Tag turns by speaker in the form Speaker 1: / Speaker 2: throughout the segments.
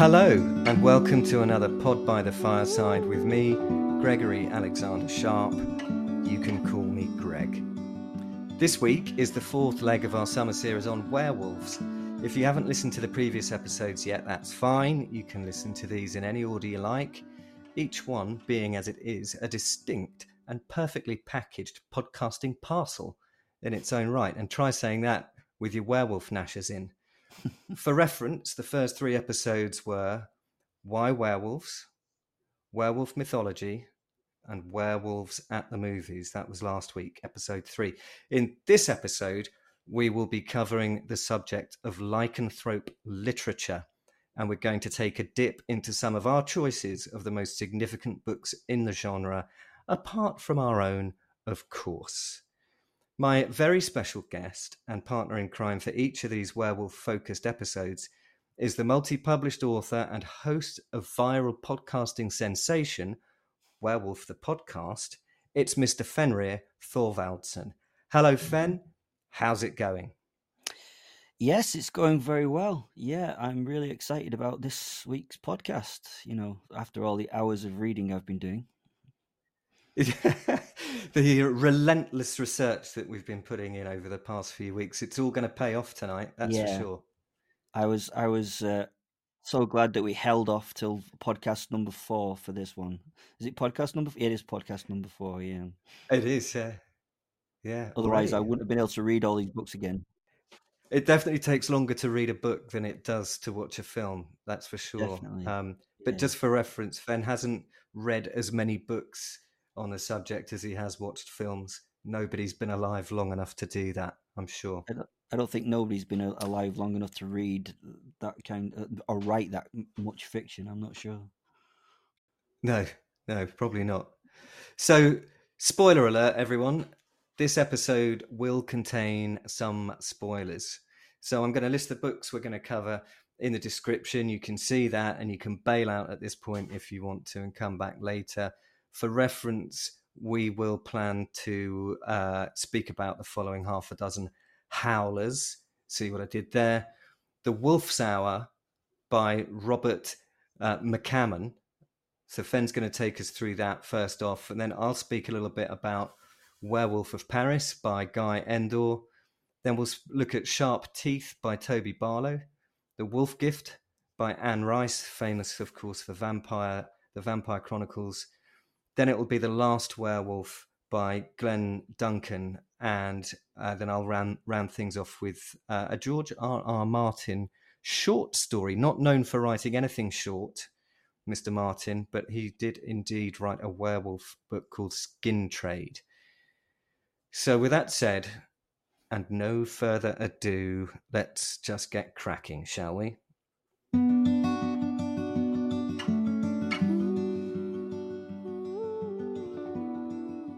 Speaker 1: Hello, and welcome to another Pod by the Fireside with me, Gregory Alexander Sharp. You can call me Greg. This week is the fourth leg of our summer series on werewolves. If you haven't listened to the previous episodes yet, that's fine. You can listen to these in any order you like, each one being as it is a distinct and perfectly packaged podcasting parcel in its own right. And try saying that with your werewolf gnashers in. For reference, the first three episodes were Why Werewolves, Werewolf Mythology, and Werewolves at the Movies. That was last week, episode three. In this episode, we will be covering the subject of lycanthrope literature, and we're going to take a dip into some of our choices of the most significant books in the genre, apart from our own, of course. My very special guest and partner in crime for each of these werewolf focused episodes is the multi published author and host of viral podcasting sensation, Werewolf the Podcast. It's Mr. Fenrir Thorvaldsen. Hello, Fen. How's it going?
Speaker 2: Yes, it's going very well. Yeah, I'm really excited about this week's podcast. You know, after all the hours of reading I've been doing.
Speaker 1: the relentless research that we've been putting in over the past few weeks, it's all going to pay off tonight. That's yeah. for sure.
Speaker 2: I was, I was uh, so glad that we held off till podcast number four for this one. Is it podcast number? four? It is podcast number four. Yeah,
Speaker 1: it is. Yeah, yeah.
Speaker 2: Otherwise, I wouldn't have been able to read all these books again.
Speaker 1: It definitely takes longer to read a book than it does to watch a film. That's for sure. Um, but yeah. just for reference, Fen hasn't read as many books on the subject as he has watched films. Nobody's been alive long enough to do that, I'm sure.
Speaker 2: I don't, I don't think nobody's been alive long enough to read that kind of, or write that much fiction. I'm not sure.
Speaker 1: No, no, probably not. So, spoiler alert, everyone. This episode will contain some spoilers. So, I'm going to list the books we're going to cover in the description. You can see that and you can bail out at this point if you want to and come back later for reference, we will plan to uh, speak about the following half a dozen howlers. See what I did there? The Wolf's Hour by Robert uh, McCammon. So Fen's going to take us through that first off, and then I'll speak a little bit about Werewolf of Paris by Guy Endore. Then we'll look at Sharp Teeth by Toby Barlow, The Wolf Gift by Anne Rice, famous, of course, for Vampire, the Vampire Chronicles, then it will be The Last Werewolf by Glen Duncan. And uh, then I'll round, round things off with uh, a George R. R. Martin short story, not known for writing anything short, Mr. Martin, but he did indeed write a werewolf book called Skin Trade. So, with that said, and no further ado, let's just get cracking, shall we?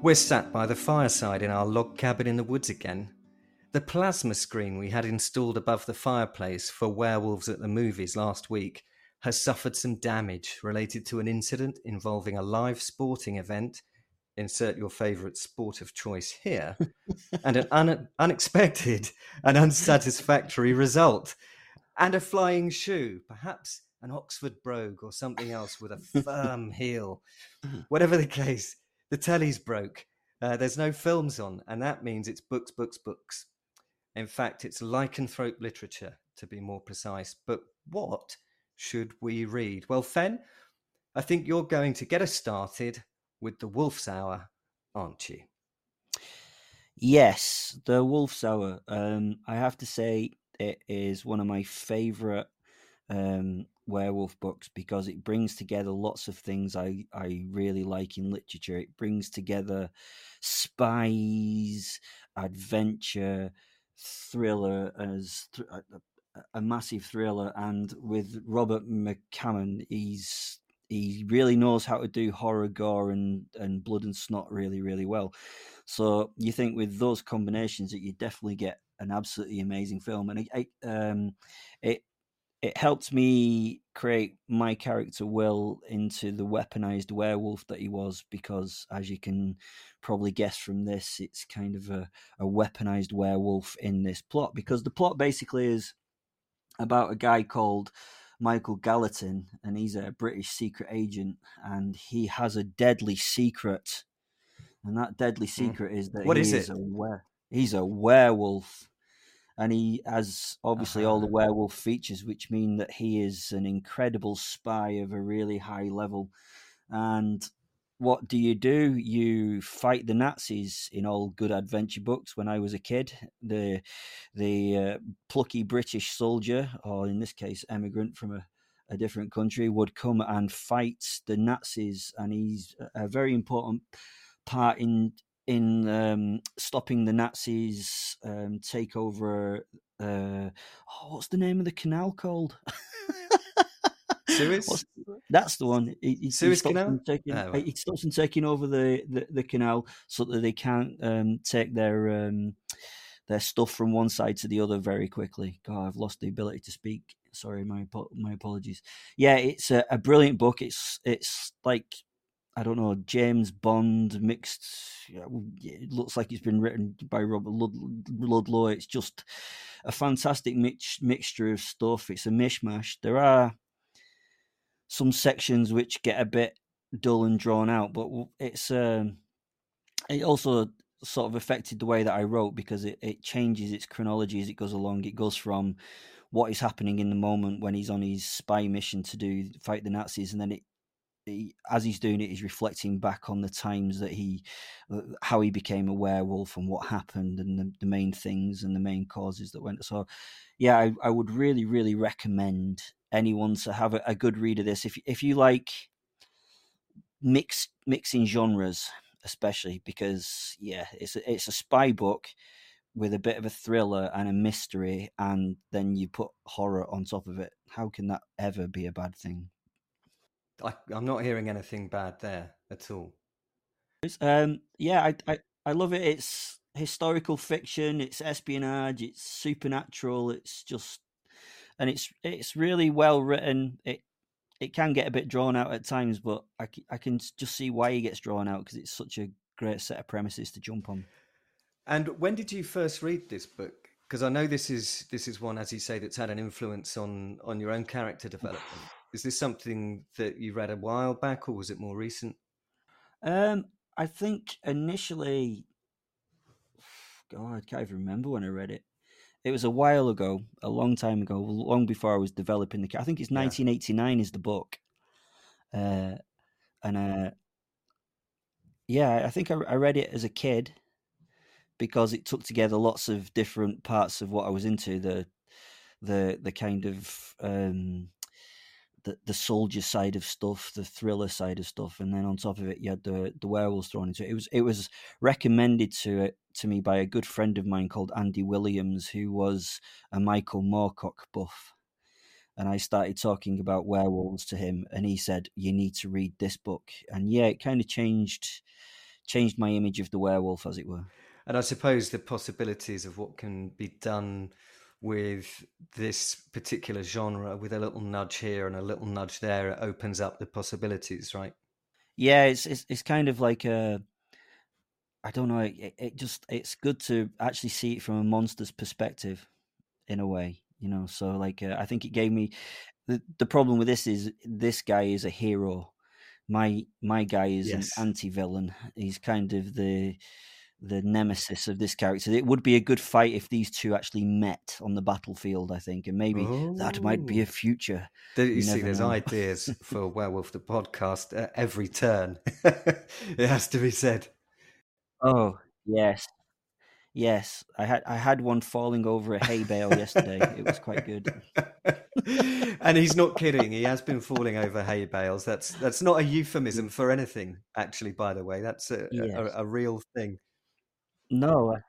Speaker 1: We're sat by the fireside in our log cabin in the woods again. The plasma screen we had installed above the fireplace for Werewolves at the Movies last week has suffered some damage related to an incident involving a live sporting event. Insert your favourite sport of choice here, and an un- unexpected and unsatisfactory result, and a flying shoe, perhaps an Oxford brogue or something else with a firm heel. Hmm. Whatever the case, the telly's broke. Uh, there's no films on, and that means it's books, books, books. In fact, it's lycanthrope literature, to be more precise. But what should we read? Well, Fen, I think you're going to get us started with The Wolf's Hour, aren't you?
Speaker 2: Yes, The Wolf's Hour. Um, I have to say, it is one of my favourite um, werewolf books because it brings together lots of things I, I really like in literature. It brings together spies, adventure, thriller as th- a, a, massive thriller, and with Robert McCammon, he's he really knows how to do horror, gore, and and blood and snot really really well. So you think with those combinations that you definitely get an absolutely amazing film, and it, um, it it helped me create my character Will into the weaponized werewolf that he was because as you can probably guess from this it's kind of a, a weaponized werewolf in this plot because the plot basically is about a guy called Michael Gallatin, and he's a British secret agent, and he has a deadly secret, and that deadly
Speaker 1: Hmm.
Speaker 2: secret is that
Speaker 1: What is
Speaker 2: is
Speaker 1: it?
Speaker 2: a were- he's a werewolf, and he has obviously all the
Speaker 1: Uh-huh.
Speaker 2: werewolf features, which mean that he is an incredible spy of a really high level, and what do you do? You fight the Nazis in all good adventure books. When I was a kid, the the uh, plucky British soldier, or in this case, emigrant from a, a different country, would come and fight the Nazis, and he's a very important part in in um, stopping the Nazis um, take over. Uh, oh, what's the name of the canal called?
Speaker 1: Suez?
Speaker 2: What's- that's the one. He, he,
Speaker 1: Suez
Speaker 2: he
Speaker 1: Canal?
Speaker 2: taking,
Speaker 1: Oh, right.
Speaker 2: He stops them taking over the, the, the canal so that they can't um, take their um, their stuff from one side to the other very quickly. God, I've lost the ability to speak. Sorry, my my apologies. Yeah, it's a, a brilliant book. It's it's like I don't know James Bond mixed. It looks like it's been written by Robert Lud- Ludlum. It's just a fantastic mix, mixture of stuff. It's a mishmash. There are some sections which get a bit dull and drawn out, but it's um, it also sort of affected the way that I wrote because it, it changes its chronology as it goes along. It goes from what is happening in the moment when he's on his spy mission to do fight the Nazis, and then it, as he's doing it, he's reflecting back on the times that he, uh, how he became a werewolf and what happened and the, the main things and the main causes that went. So, yeah, I, I would really, really recommend anyone to have a, a good read of this. If if you like mix mixing genres, especially because yeah, it's a, it's a spy book with a bit of a thriller and a mystery, and then you put horror on top of it. How can that ever be a bad thing?
Speaker 1: I, I'm not hearing anything bad there at all.
Speaker 2: Um, yeah, I, I I love it. It's historical fiction. It's espionage. It's supernatural. It's just, and it's it's really well written. It it can get a bit drawn out at times, but I, I can just see why he gets drawn out because it's such a great set of premises to jump on.
Speaker 1: And when did you first read this book? Because I know this is this is one, as you say, that's had an influence on on your own character development. Is this something that you read a while back, or was it more recent?
Speaker 2: Um, I think initially, God, I can't even remember when I read it. It was a while ago, a long time ago, long before I was developing the. I think it's
Speaker 1: Yeah.
Speaker 2: 1989 is the book, uh, and uh, yeah, I think I, I read it as a kid because it took together lots of different parts of what I was into the the the kind of um, the the soldier side of stuff, the thriller side of stuff, and then on top of it, you had the the werewolves thrown into it. It was it was recommended to it to me by a good friend of mine called Andy Williams, who was a Michael Moorcock buff. And I started talking about werewolves to him, and he said, "You need to read this book." And yeah, it kind of changed changed my image of the werewolf, as it were.
Speaker 1: And I suppose the possibilities of what can be done with this particular genre, with a little nudge here and a little nudge there, it opens up the possibilities, right?
Speaker 2: yeah it's it's, it's kind of like a i don't know it, it just it's good to actually see it from a monster's perspective in a way you know so like uh, i think it gave me the, the problem with this is this guy is a hero my my guy is
Speaker 1: Yes.
Speaker 2: an anti-villain he's kind of the the nemesis of this character it would be a good fight if these two actually met on the battlefield i think and maybe that might be a oh. future
Speaker 1: There, you
Speaker 2: You
Speaker 1: see, there's
Speaker 2: know.
Speaker 1: ideas for Werewolf the podcast at every turn. it has to be said.
Speaker 2: Oh yes, yes. I had I had one falling over a hay bale yesterday. It was quite good.
Speaker 1: and he's not kidding. He has been falling over hay bales. That's that's not a euphemism for anything, actually. By the way, that's a,
Speaker 2: Yes.
Speaker 1: a, a real thing.
Speaker 2: No, I,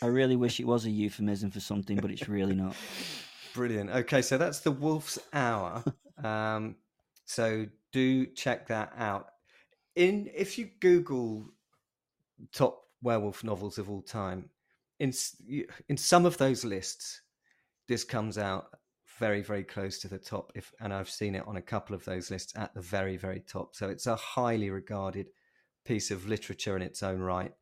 Speaker 2: I really wish it was a euphemism for something, but it's really not.
Speaker 1: Brilliant. Okay, so that's the Wolf's Hour. Um, so do check that out. In if you Google top werewolf novels of all time, in in some of those lists, this comes out very very close to the top. If and I've seen it on a couple of those lists at the very very top. So it's a highly regarded piece of literature in its own right,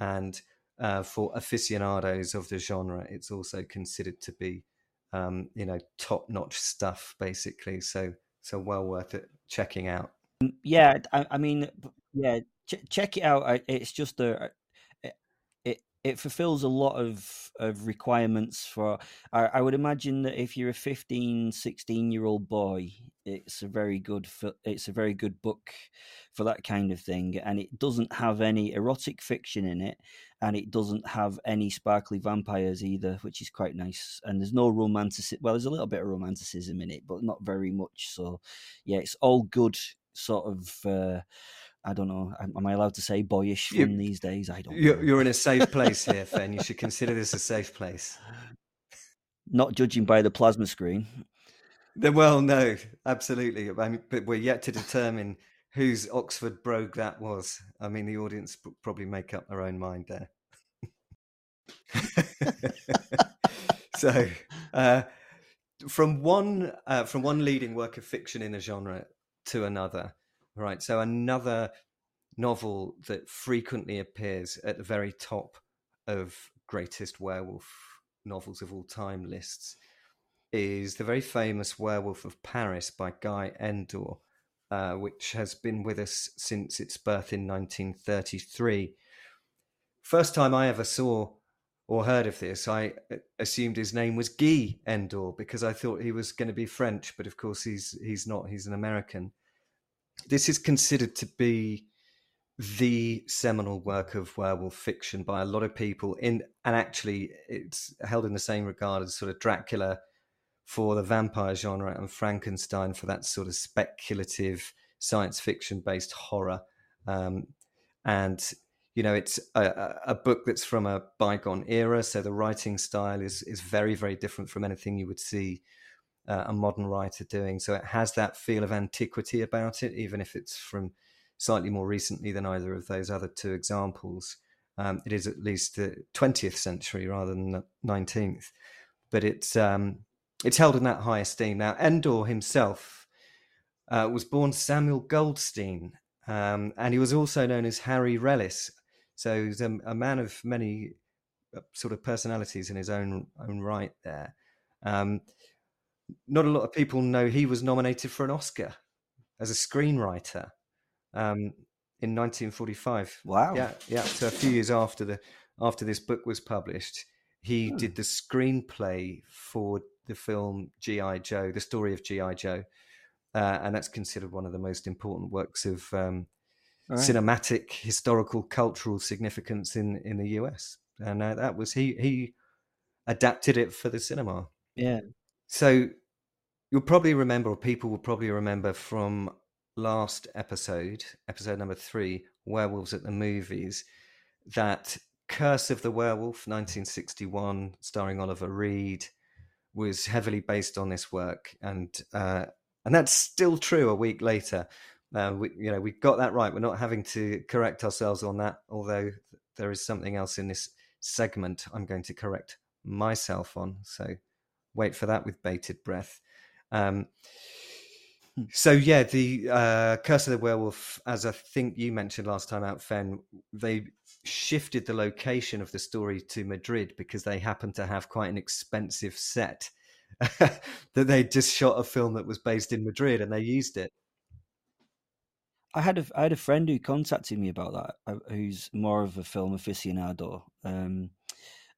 Speaker 1: and uh, for aficionados of the genre, it's also considered to be um, you know, top notch stuff, basically. So, so well worth it checking out.
Speaker 2: Yeah, I, I mean, yeah, ch- check it out. It's just a, it fulfills a lot of of requirements for. I, I would imagine that if you're a 15, 16 year old boy, it's a very good. It's a very good book for that kind of thing, and it doesn't have any erotic fiction in it, and it doesn't have any sparkly vampires either, which is quite nice. And there's no romanticism. Well, there's a little bit of romanticism in it, but not very much. So, yeah, it's all good sort of. Uh, I don't know. Am I allowed to say boyish you, these days? I don't.
Speaker 1: You're, you're, in a safe place here, Fen. You should consider this a safe place.
Speaker 2: Not judging by the plasma screen.
Speaker 1: Well, no, absolutely. I mean, but we're yet to determine whose Oxford brogue that was. I mean, the audience probably make up their own mind there. so, uh, from one uh, from one leading work of fiction in a genre to another, right? So another novel that frequently appears at the very top of greatest werewolf novels of all time lists is the very famous Werewolf of Paris by Guy Endore, uh, which has been with us since its birth in 1933. First time I ever saw or heard of this, I uh, assumed his name was Guy Endore because I thought he was going to be French, but of course he's he's not. He's an American. This is considered to be the seminal work of werewolf fiction by a lot of people in and actually it's held in the same regard as sort of Dracula for the vampire genre and Frankenstein for that sort of speculative science fiction based horror. Um, and you know it's a, a, book that's from a bygone era so the writing style is is very very different from anything you would see uh, a modern writer doing. So it has that feel of antiquity about it, even if it's from slightly more recently than either of those other two examples. Um, it is at least the 20th century rather than the 19th, but it's um, it's held in that high esteem. Now, Endore himself uh, was born Samuel Goldstein, um, and he was also known as Harry Relis. So he's a, a man of many uh, sort of personalities in his own own right. There, um, not a lot of people know he was nominated for an Oscar as a screenwriter um, in 1945. Wow. Yeah, yeah. So a few years after the after this book was published, he hmm. did the screenplay for the film G.I. Joe, the story of G.I. Joe, uh, and that's considered one of the most important works of um, right. cinematic, historical, cultural significance in in the U.S. And uh, that was he he adapted it for the cinema.
Speaker 2: Yeah.
Speaker 1: So you'll probably remember, or people will probably remember from last episode, episode number three, Werewolves at the Movies, that Curse of the Werewolf, 1961, starring Oliver Reed, was heavily based on this work, and uh, and that's still true a week later. Uh, we, you know, we got that right. We're not having to correct ourselves on that, although there is something else in this segment I'm going to correct myself on. So wait for that with bated breath. Um, hmm. so yeah, the uh, Curse of the Werewolf, as I think you mentioned last time out, Fen, they shifted the location of the story to Madrid because they happened to have quite an expensive set that they just shot a film that was based in Madrid and they used it.
Speaker 2: I had a I had a friend who contacted me about that, uh, who's more of a film aficionado. Um,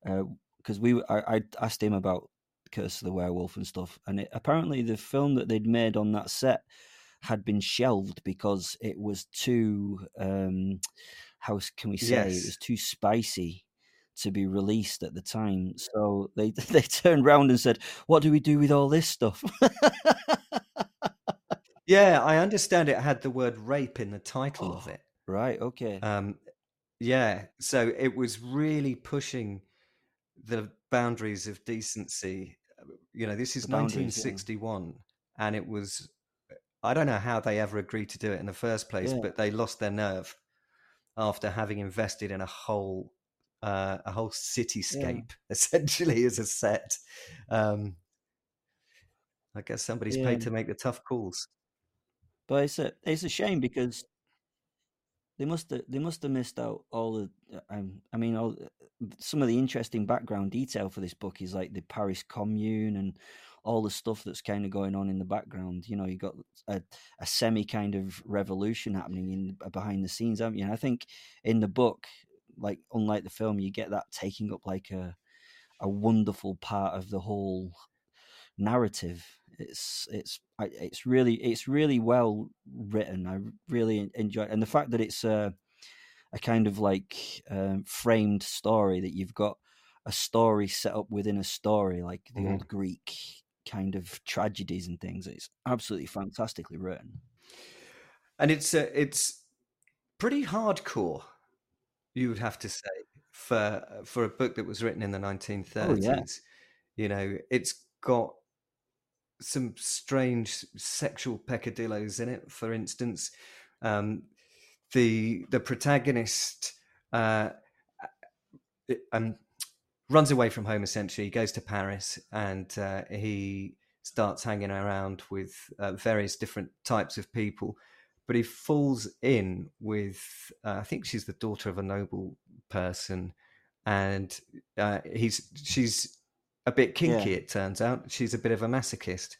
Speaker 2: because uh, we I, I asked him about Curse of the Werewolf and stuff. And it, apparently, the film that they'd made on that set had been shelved because it was too, um, how can we say, yes. it was too spicy to be released at the time. So they they turned around and said, "What do we do with all this stuff?"
Speaker 1: yeah, I understand it had the word rape in the title oh, of it.
Speaker 2: Right. Okay.
Speaker 1: Um, yeah. So it was really pushing the boundaries of decency you know, this is 1961, yeah. and it was. I don't know how they ever agreed to do it in the first place, yeah. but they lost their nerve after having invested in a whole uh, a whole cityscape yeah. essentially as a set. Um, I guess somebody's paid to make the tough calls.
Speaker 2: But it's a it's a shame because they must have they must have missed out all the. Uh, um, I mean, all uh, some of the interesting background detail for this book is like the Paris Commune and all the stuff that's kind of going on in the background. You know, you got a, a semi kind of revolution happening in behind the scenes, haven't you? And I think in the book, like unlike the film, you get that taking up like a a wonderful part of the whole narrative. It's it's it's really it's really well written. I really enjoy, it. and the fact that it's a a kind of like um, framed story that you've got a story set up within a story, like the mm-hmm. old Greek kind of tragedies and things. It's absolutely fantastically written,
Speaker 1: and it's uh, it's pretty hardcore. You would have to say for for a book that was written in the 1930s. Oh, yeah. You know, it's got some strange sexual peccadillos in it. For instance, um, the the protagonist uh, um, runs away from home. Essentially, he goes to Paris and uh, he starts hanging around with uh, various different types of people. But he falls in with, uh, I think she's the daughter of a noble person, and uh, he's she's a bit kinky. Yeah. It turns out she's a bit of a masochist,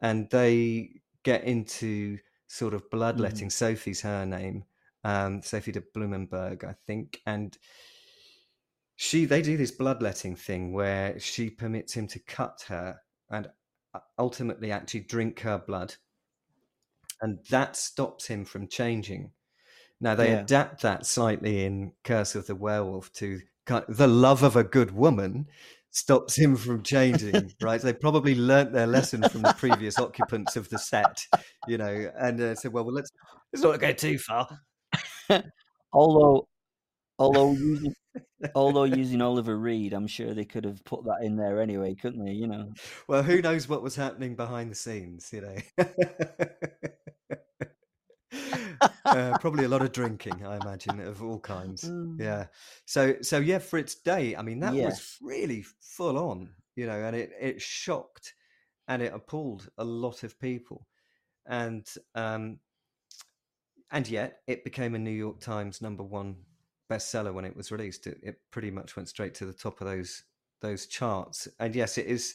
Speaker 1: and they get into sort of bloodletting. Mm. Sophie's her name, um, Sophie de Blumenberg, I think, and she they do this bloodletting thing where she permits him to cut her and uh, ultimately actually drink her blood, and that stops him from changing. Now they yeah. adapt that slightly in Curse of the Werewolf to the love of a good woman stops him from changing, right? they probably learnt their lesson from the previous occupants of the set, you know, and uh, said, well, well, let's let's not go too far.
Speaker 2: although, although using although using Oliver Reed, I'm sure they could have put that in there anyway, couldn't they? You know.
Speaker 1: Well, who knows what was happening behind the scenes, you know. Uh, probably a lot of drinking, I imagine, of all kinds. Mm. Yeah. So, so yeah, for its day, I mean, that was really full on, you know, and it it shocked and it appalled a lot of people, and um, and yet it became a New York Times number one bestseller when it was released. It, it pretty much went straight to the top of those those charts, and yes, it is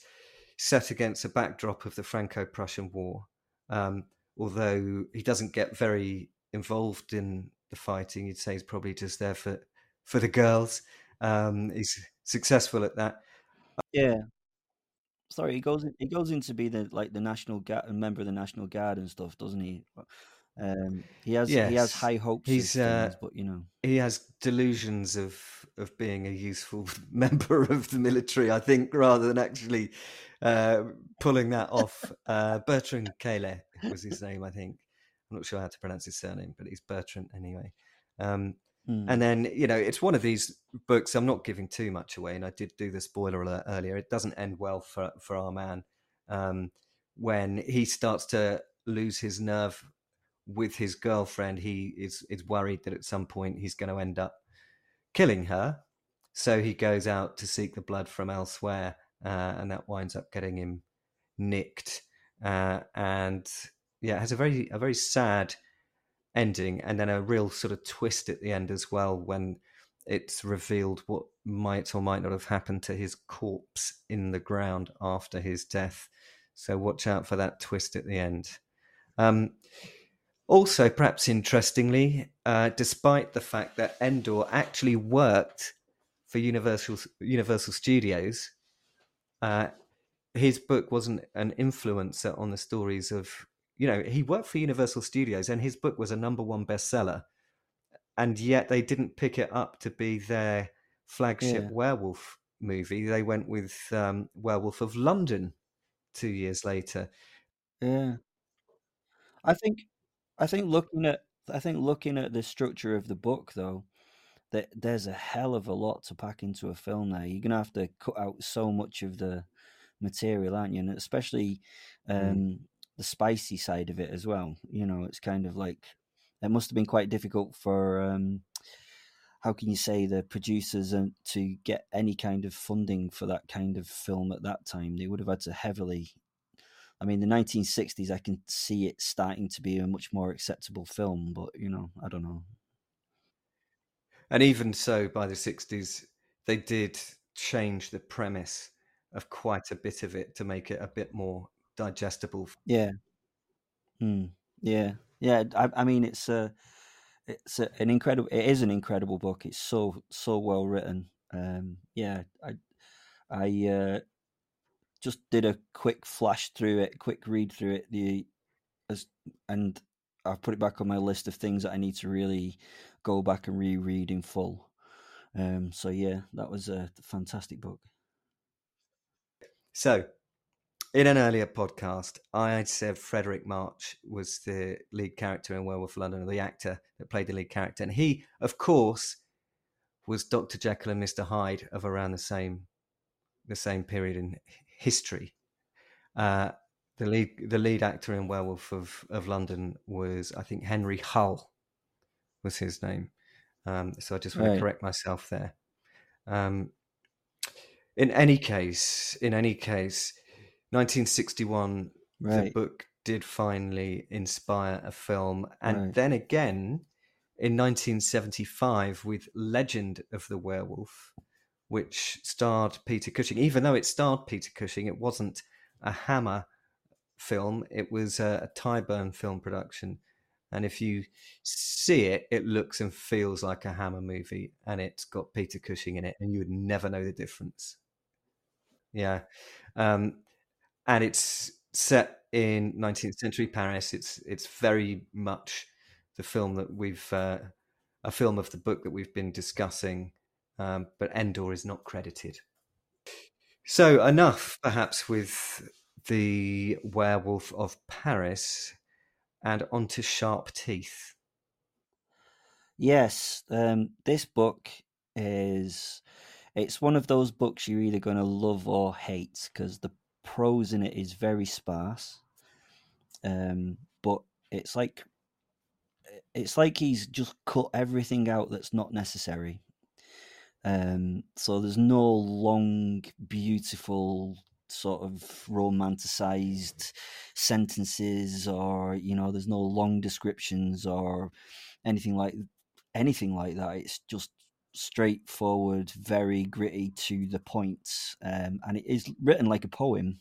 Speaker 1: set against a backdrop of the Franco-Prussian War. Um, although he doesn't get very involved in the fighting. You'd say he's probably just there for for the girls. Um, he's successful at that.
Speaker 2: Yeah. Sorry, he goes in, he goes in to be the like the national guard, member of the national guard and stuff, doesn't he? Um, he has yes. he has high hopes. He's uh, things, but you know
Speaker 1: he has delusions of of being a useful member of the military. I think rather than actually uh, pulling that off. Uh, Bertrand Kele was his name, I think. I'm not sure how to pronounce his surname, but he's Bertrand anyway. Um, mm. And then, you know, it's one of these books. I'm not giving too much away, and I did do the spoiler alert earlier. It doesn't end well for for our man um, when he starts to lose his nerve with his girlfriend. He is is worried that at some point he's going to end up killing her. So he goes out to seek the blood from elsewhere, uh, and that winds up getting him nicked. Uh, and yeah, it has a very a very sad ending, and then a real sort of twist at the end as well when it's revealed what might or might not have happened to his corpse in the ground after his death. So watch out for that twist at the end. Um, also, perhaps interestingly, uh, despite the fact that Endore actually worked for Universal Universal Studios, uh, his book wasn't an influencer on the stories of you know, he worked for Universal Studios and his book was a number one bestseller. And yet they didn't pick it up to be their flagship yeah. werewolf movie. They went with um, Werewolf of London two years later.
Speaker 2: Yeah. I think I think looking at I think looking at the structure of the book though, that there's a hell of a lot to pack into a film there. You're gonna have to cut out so much of the material, aren't you? And especially mm. um, mm the spicy side of it as well. You know, it's kind of like it must have been quite difficult for um, how can you say the producers and to get any kind of funding for that kind of film at that time. They would have had to heavily. I mean, the 1960s, I can see it starting to be a much more acceptable film, but you know, I don't know.
Speaker 1: and even so, by the '60s, they did change the premise of quite a bit of it to make it a bit more digestible.
Speaker 2: Yeah. Mm. Yeah. Yeah. I, I mean, it's a, it's a, an incredible. It is an incredible book. It's so so well written. Um, yeah. I I uh, just did a quick flash through it, quick read through it. The as and I've put it back on my list of things that I need to really go back and reread in full. Um, so yeah, that was a fantastic book.
Speaker 1: So, in an earlier podcast, I had said Fredric March was the lead character in Werewolf London, or the actor that played the lead character, and he, of course, was Doctor Jekyll and Mister Hyde of around the same the same period in history. Uh, the lead the lead actor in Werewolf of, of London was I think Henry Hull was his name. Um, so I just want right. to correct myself there. Um, in any case, in any case, 1961, right. the book did finally inspire a film, and right. then again in 1975 with Legend of the Werewolf, which starred Peter Cushing. Even though it starred Peter Cushing, it wasn't a Hammer film. It was a, a Tyburn film production. And if you see it, it looks and feels like a Hammer movie, and it's got Peter Cushing in it, and you would never know the difference. Yeah, um, and it's set in 19th century Paris. It's it's very much the film that we've uh, a film of the book that we've been discussing, um, but Endore is not credited. So enough, perhaps, with the Werewolf of Paris and onto Sharp Teeth.
Speaker 2: Yes, um, this book is it's one of those books you're either going to love or hate because the prose in it is very sparse. Um, but it's like it's like he's just cut everything out that's not necessary. Um, so there's no long, beautiful sort of romanticized sentences or you know there's no long descriptions or anything like anything like that it's just straightforward very gritty to the point um, and it is written like a poem.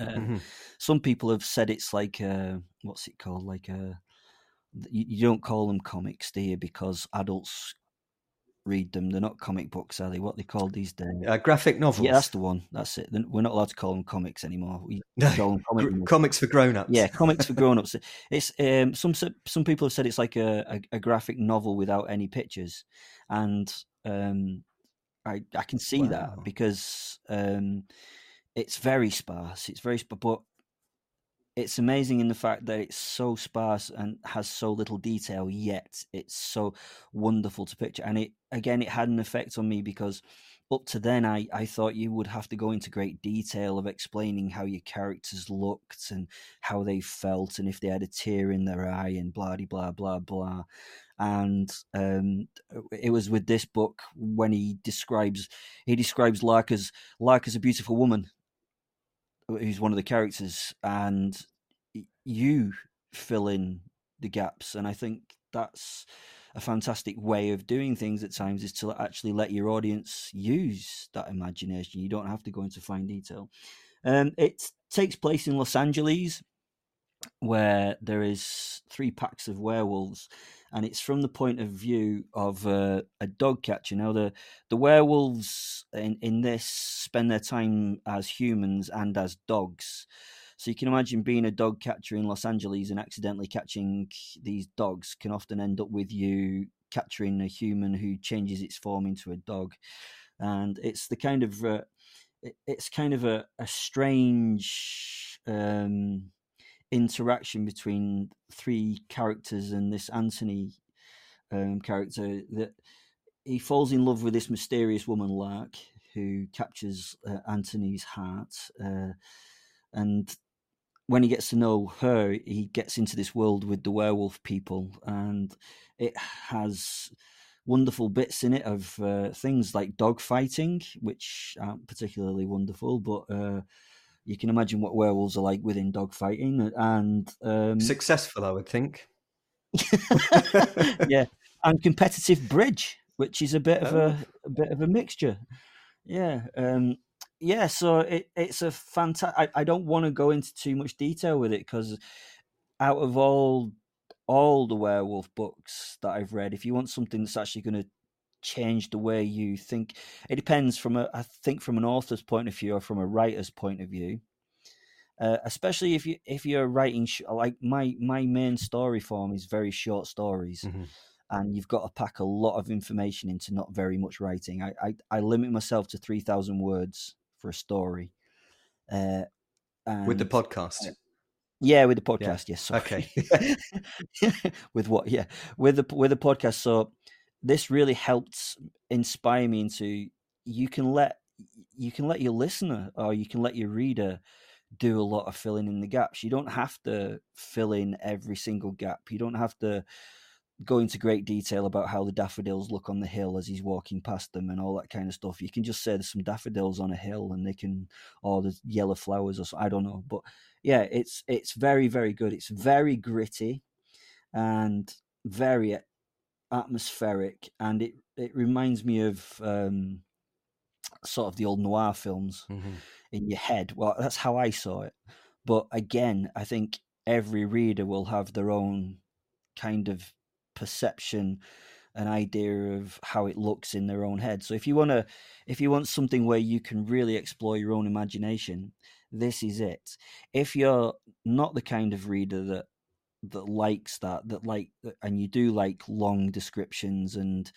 Speaker 2: Uh, mm-hmm. some people have said it's like a, what's it called? Like a you, you don't call them comics do you? Because adults read them. They're not comic books, are they? What they called these days?
Speaker 1: Uh, graphic novels.
Speaker 2: Yeah, that's the one. That's it. We're not allowed to call them comics anymore. We
Speaker 1: call them comic comics for grown-ups.
Speaker 2: Yeah, comics for grown-ups. It's um, some some people have said it's like a, a, a graphic novel without any pictures, and um, I I can see wow. that because um, it's very sparse. It's very sparse, but it's amazing in the fact that it's so sparse and has so little detail yet it's so wonderful to picture. And it again it had an effect on me because up to then I, I thought you would have to go into great detail of explaining how your characters looked and how they felt and if they had a tear in their eye and blah blah blah blah. And um, it was with this book when he describes he describes Lark as Lark as a beautiful woman who's one of the characters, and you fill in the gaps. And I think that's a fantastic way of doing things at times is to actually let your audience use that imagination. You don't have to go into fine detail. Um, it takes place in Los Angeles, where there is three packs of werewolves, and it's from the point of view of uh, a dog catcher. Now, the the werewolves in in this spend their time as humans and as dogs. So you can imagine being a dog catcher in Los Angeles and accidentally catching these dogs can often end up with you capturing a human who changes its form into a dog, and it's the kind of uh, it's kind of a, a strange um, interaction between three characters and this Anthony um, character that he falls in love with this mysterious woman Lark who captures uh, Anthony's heart uh, and when he gets to know her he gets into this world with the werewolf people and it has wonderful bits in it of uh, things like dog fighting which aren't particularly wonderful but uh, you can imagine what werewolves are like within dogfighting and um,
Speaker 1: successful, I would think.
Speaker 2: yeah, and competitive bridge. which is a bit of
Speaker 1: Oh.
Speaker 2: a, a bit of a mixture. Yeah, um, yeah. So it, it's a fantastic. I, I don't want to go into too much detail with it because out of all all the werewolf books that I've read, if you want something that's actually going to change the way you think, it depends from a I think from an author's point of view or from a writer's point of view. Uh, especially if you if you're writing sh- like my my main story form is very short stories
Speaker 1: Mhm.
Speaker 2: and you've got to pack a lot of information into not very much writing. I I, I limit myself to three thousand words for a story. Uh,
Speaker 1: with the podcast.
Speaker 2: yeah, with the podcast. Yes. sorry.
Speaker 1: Okay.
Speaker 2: with what? Yeah, with the with the podcast. So this really helped inspire me into you can let you can let your listener or you can let your reader do a lot of filling in the gaps. You don't have to fill in every single gap. You don't have to go into great detail about how the daffodils look on the hill as he's walking past them and all that kind of stuff. You can just say there's some daffodils on a hill and they can, or there's yellow flowers or so, I don't know. But yeah, it's it's very very good. It's very gritty and very atmospheric, and it it reminds me of um, sort of the old noir films
Speaker 1: Mhm.
Speaker 2: in your head. Well, that's how I saw it. But again, I think every reader will have their own kind of perception an idea of how it looks in their own head. So if you want to if you want something where you can really explore your own imagination, this is it. If you're not the kind of reader that that likes that that like and you do like long descriptions and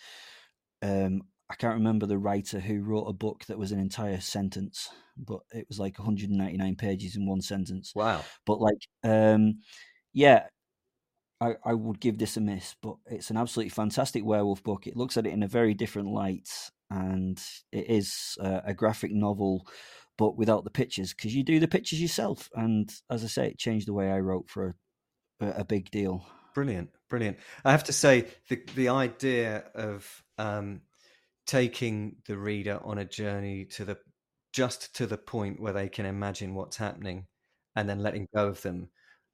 Speaker 2: um I can't remember the writer who wrote a book that was an entire sentence, but it was like 199 pages in one sentence.
Speaker 1: Wow.
Speaker 2: But like, um, yeah, I, I would give this a miss. But it's an absolutely fantastic werewolf book. It looks at it in a very different light, and it is uh, a graphic novel, but without the pictures because you do the pictures yourself. And as I say, it changed the way I wrote for a, big deal.
Speaker 1: Brilliant, brilliant. I have to say the the idea of um, taking the reader on a journey to the just to the point where they can imagine what's happening, and then letting go of them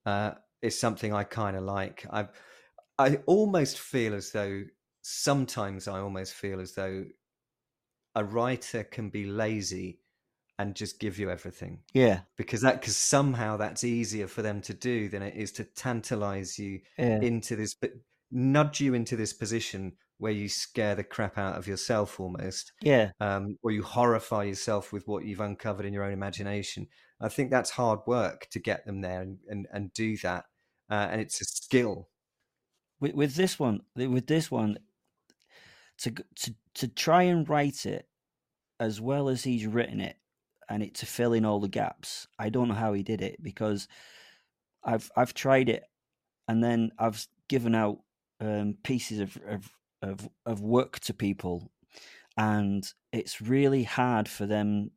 Speaker 1: uh, is something I kind of like. I I almost feel as though sometimes I almost feel as though a writer can be lazy and just give you everything.
Speaker 2: Yeah,
Speaker 1: because that because somehow that's easier for them to do than it is to tantalize you
Speaker 2: yeah,
Speaker 1: into this but nudge you into this position where you scare the crap out of yourself almost
Speaker 2: yeah.
Speaker 1: um, or you horrify yourself with what you've uncovered in your own imagination. I think that's hard work to get them there and, and, and do that uh, and it's a skill.
Speaker 2: With, with this one with this one to to to try and write it as well as he's written it and it to fill in all the gaps i don't know how he did it because i've i've tried it and then i've given out um, pieces of, of of of work to people and it's really hard for them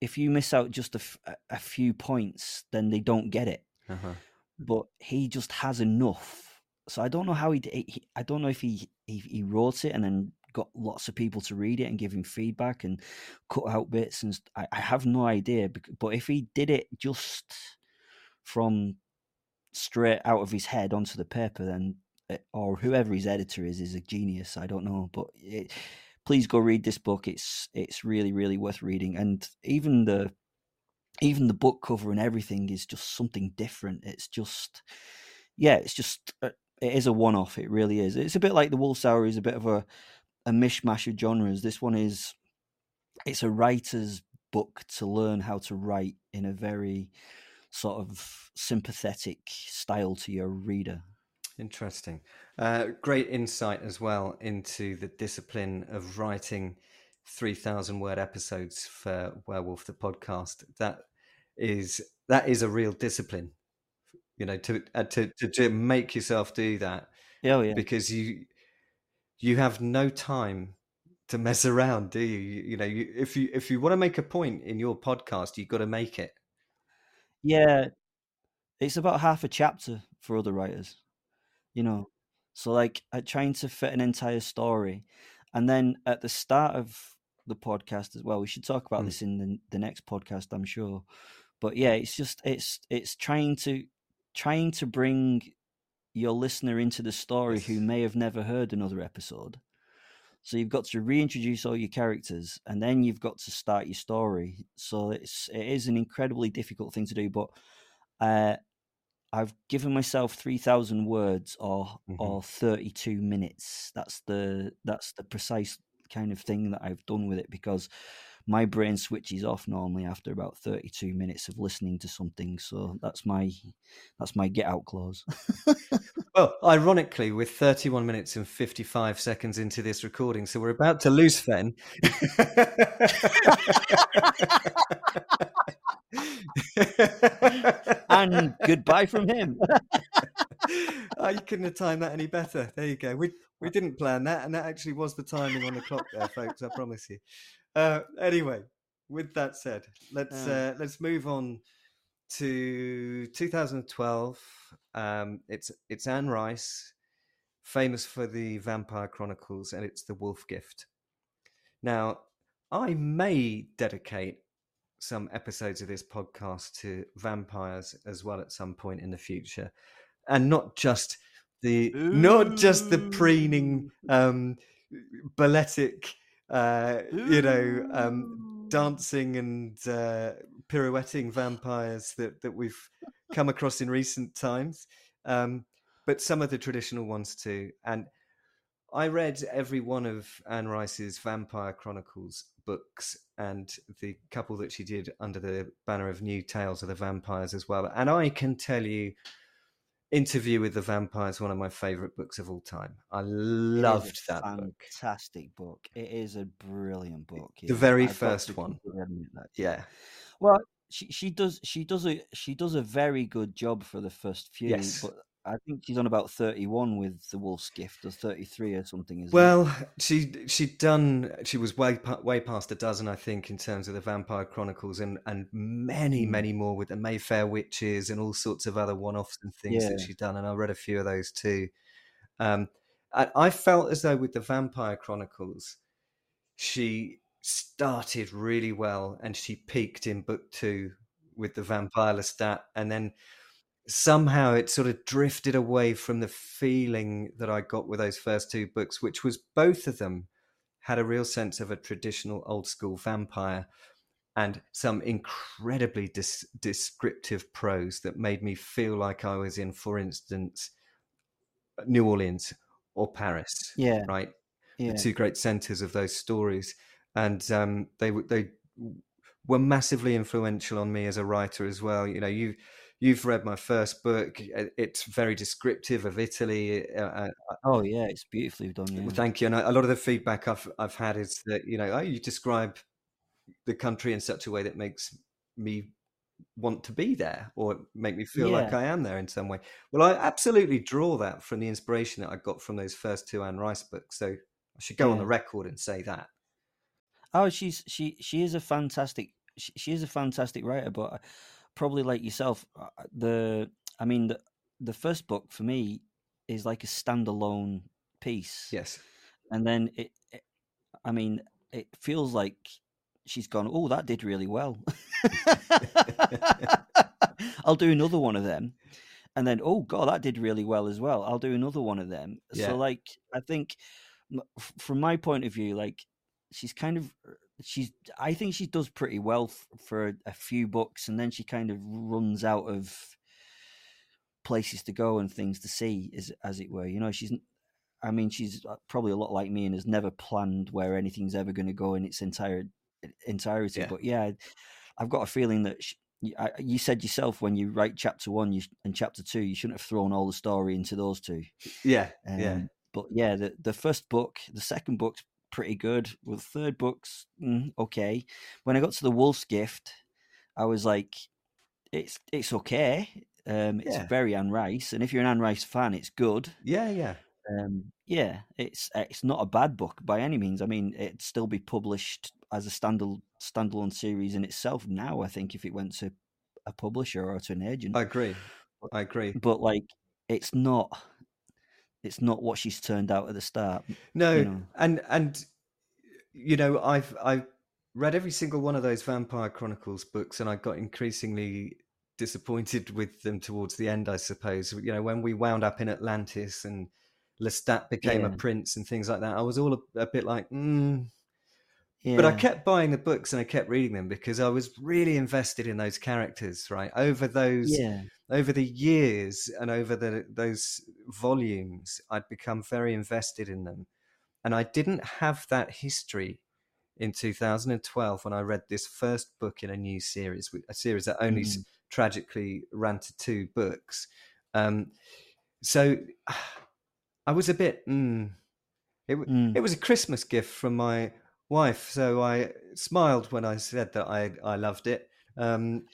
Speaker 2: if you miss out just a, f- a- few points then they don't get it
Speaker 1: uh-huh.
Speaker 2: but he just has enough. So I don't know how he, he I don't know if he, he he wrote it and then got lots of people to read it and give him feedback and cut out bits and I, I have no idea. But if he did it just from straight out of his head onto the paper, then or whoever his editor is is a genius. I don't know, but it, please go read this book. It's it's really really worth reading, and even the even the book cover and everything is just something different. It's just, yeah, it's just uh, it is a one-off. It really is. It's a bit like the Wolf's Hour is a bit of a a mishmash of genres. This one is, it's a writer's book to learn how to write in a very sort of sympathetic style to your reader.
Speaker 1: Interesting. Uh, great insight as well into the discipline of writing 3,000 word episodes for Werewolf the podcast. That is that is a real discipline, you know, to uh, to, to to make yourself do that
Speaker 2: Oh yeah,
Speaker 1: because you you have no time to mess around, do you? You, you know, you, if you if you want to make a point in your podcast, you've got to make it.
Speaker 2: yeah. It's about half a chapter for other writers. you know so like uh, trying to fit an entire story and then at the start of the podcast as well we should talk about
Speaker 1: Mm.
Speaker 2: this in the, the next podcast i'm sure but yeah it's just it's it's trying to trying to bring your listener into the story who may have never heard another episode So you've got to reintroduce all your characters, and then you've got to start your story. So it's it is an incredibly difficult thing to do, but uh, I've given myself three thousand words or
Speaker 1: Mhm.
Speaker 2: or thirty two minutes. That's the that's the precise kind of thing that I've done with it because my brain switches off normally after about thirty two minutes of listening to something. So that's my that's my get out clause.
Speaker 1: Well, ironically, we're 31 minutes and 55 seconds into this recording, so we're about to lose Fen.
Speaker 2: and goodbye from him.
Speaker 1: oh, you couldn't have timed that any better. There you go. We we didn't plan that, and that actually was the timing on the clock there, folks. I promise you. Uh, anyway, with that said, let's
Speaker 2: Uh.
Speaker 1: uh, let's move on to 2012. Um, it's it's Anne Rice, famous for the Vampire Chronicles, and it's the Wolf Gift. Now, I may dedicate some episodes of this podcast to vampires as well at some point in the future, and not just the not just the preening, um, balletic, uh, you know, um, dancing and uh, pirouetting vampires that that we've come across in recent times, um, but some of the traditional ones too. And I read every one of Anne Rice's Vampire Chronicles books and the couple that she did under the banner of New Tales of the Vampires as well. And I can tell you, Interview with the Vampire is one of my favorite books of all time. I
Speaker 2: It is a
Speaker 1: loved that book.
Speaker 2: Fantastic book. It is a brilliant book.
Speaker 1: The
Speaker 2: yeah.
Speaker 1: very
Speaker 2: I've
Speaker 1: first one.
Speaker 2: completely admit that.
Speaker 1: Yeah.
Speaker 2: Well, she she does she does a she does a very good job for the first few.
Speaker 1: Yes.
Speaker 2: But I think she's on about thirty one with the Wolf's Gift, or thirty three or something. Isn't it?
Speaker 1: Well, she she'd done. She was way way past a dozen, I think, in terms of the Vampire Chronicles, and and many
Speaker 2: Mm.
Speaker 1: many more with the Mayfair Witches and all sorts of other one offs and things that
Speaker 2: Yeah.
Speaker 1: she'd done. And I read a few of those too. Um, I, I felt as though with the Vampire Chronicles, she started really well, and she peaked in book two with the Vampire Lestat, and then somehow it sort of drifted away from the feeling that I got with those first two books, which was both of them had a real sense of a traditional old school vampire and some incredibly dis- descriptive prose that made me feel like I was in, for instance, New Orleans or Paris,
Speaker 2: yeah,
Speaker 1: right?
Speaker 2: yeah,
Speaker 1: the two great centers of those stories. And um, they they were massively influential on me as a writer as well. You know you you've read my first book it's very descriptive of italy uh, uh,
Speaker 2: Oh yeah, it's beautifully done. Yeah.
Speaker 1: well, thank you and a lot of the feedback i've i've had is that you know oh, you describe the country in such a way that makes me want to be there or make me feel like i am there in some way well i absolutely draw that from the inspiration that i got from those first two anne rice books so i should go on the record and say that
Speaker 2: Oh, she's she she is a fantastic she, she is a fantastic writer, but uh, probably like yourself, uh, the I mean the the first book for me is like a standalone piece,
Speaker 1: yes
Speaker 2: and then it, it I mean it feels like she's gone. Oh, that did really well. I'll do another one of them, and then oh god, that did really well as well. I'll do another one of them.
Speaker 1: Yeah.
Speaker 2: So like I think from my point of view, like she's kind of she's I think she does pretty well f- for a, few books, and then she kind of runs out of places to go and things to see, as as it were. You know, she's. I mean, she's uh, probably a lot like me and has never planned where anything's ever going to go in its entire entirety.
Speaker 1: Yeah.
Speaker 2: But yeah, I've got a feeling that sh y- I- you said yourself when you write chapter one you, and chapter two, you shouldn't have thrown all the story into those two.
Speaker 1: yeah
Speaker 2: Um,
Speaker 1: yeah
Speaker 2: But yeah, the the first book, the second book's pretty good. Well, the third book's mm, okay. When I got to the Wolf's Gift, I was like, it's it's okay. Um, it's
Speaker 1: Yeah.
Speaker 2: very Anne Rice, and if you're an Anne Rice fan, it's good.
Speaker 1: yeah yeah
Speaker 2: Um, yeah, it's it's not a bad book by any means. I mean, it'd still be published as a standal standalone series in itself now. I think if it went to a publisher or to an agent,
Speaker 1: i agree i agree
Speaker 2: but like, it's not. It's not what she's turned out at the start.
Speaker 1: no
Speaker 2: you know.
Speaker 1: and and you know i've I've read every single one of those vampire chronicles books and i got increasingly disappointed with them towards the end i suppose you know when we wound up in atlantis and Lestat became
Speaker 2: Yeah.
Speaker 1: a prince and things like that. I was all a, a bit like, mm.
Speaker 2: Yeah.
Speaker 1: but I kept buying the books and I kept reading them because I was really invested in those characters. Right over those
Speaker 2: yeah,
Speaker 1: over the years and over the those volumes, I'd become very invested in them, and I didn't have that history in 2012 when I read this first book in a new series, a series that only
Speaker 2: Mm.
Speaker 1: tragically ran to two books. Um, so I was a bit. Mm, it
Speaker 2: Mm.
Speaker 1: it was a Christmas gift from my wife, so I smiled when I said that I I loved it. Um,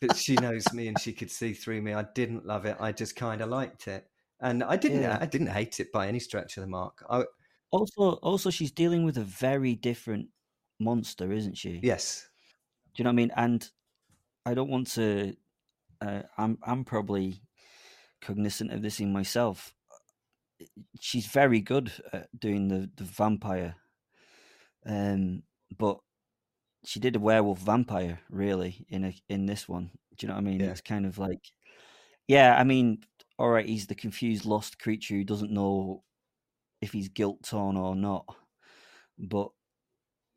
Speaker 1: but she knows me and she could see through me. I didn't love it. I just kind of liked it, and I didn't.
Speaker 2: Yeah.
Speaker 1: I didn't hate it by any stretch of the mark. I,
Speaker 2: Also, also, she's dealing with a very different monster, isn't she?
Speaker 1: yes,
Speaker 2: Do you know what I mean? And I don't want to. Uh, I'm I'm probably cognizant of this in myself. She's very good at doing the the vampire, um, but she did a werewolf vampire really in a in this one. Do you know what I mean?
Speaker 1: Yeah.
Speaker 2: It's kind of like, yeah. I mean, all right, he's the confused, lost creature who doesn't know if he's guilt torn or not. But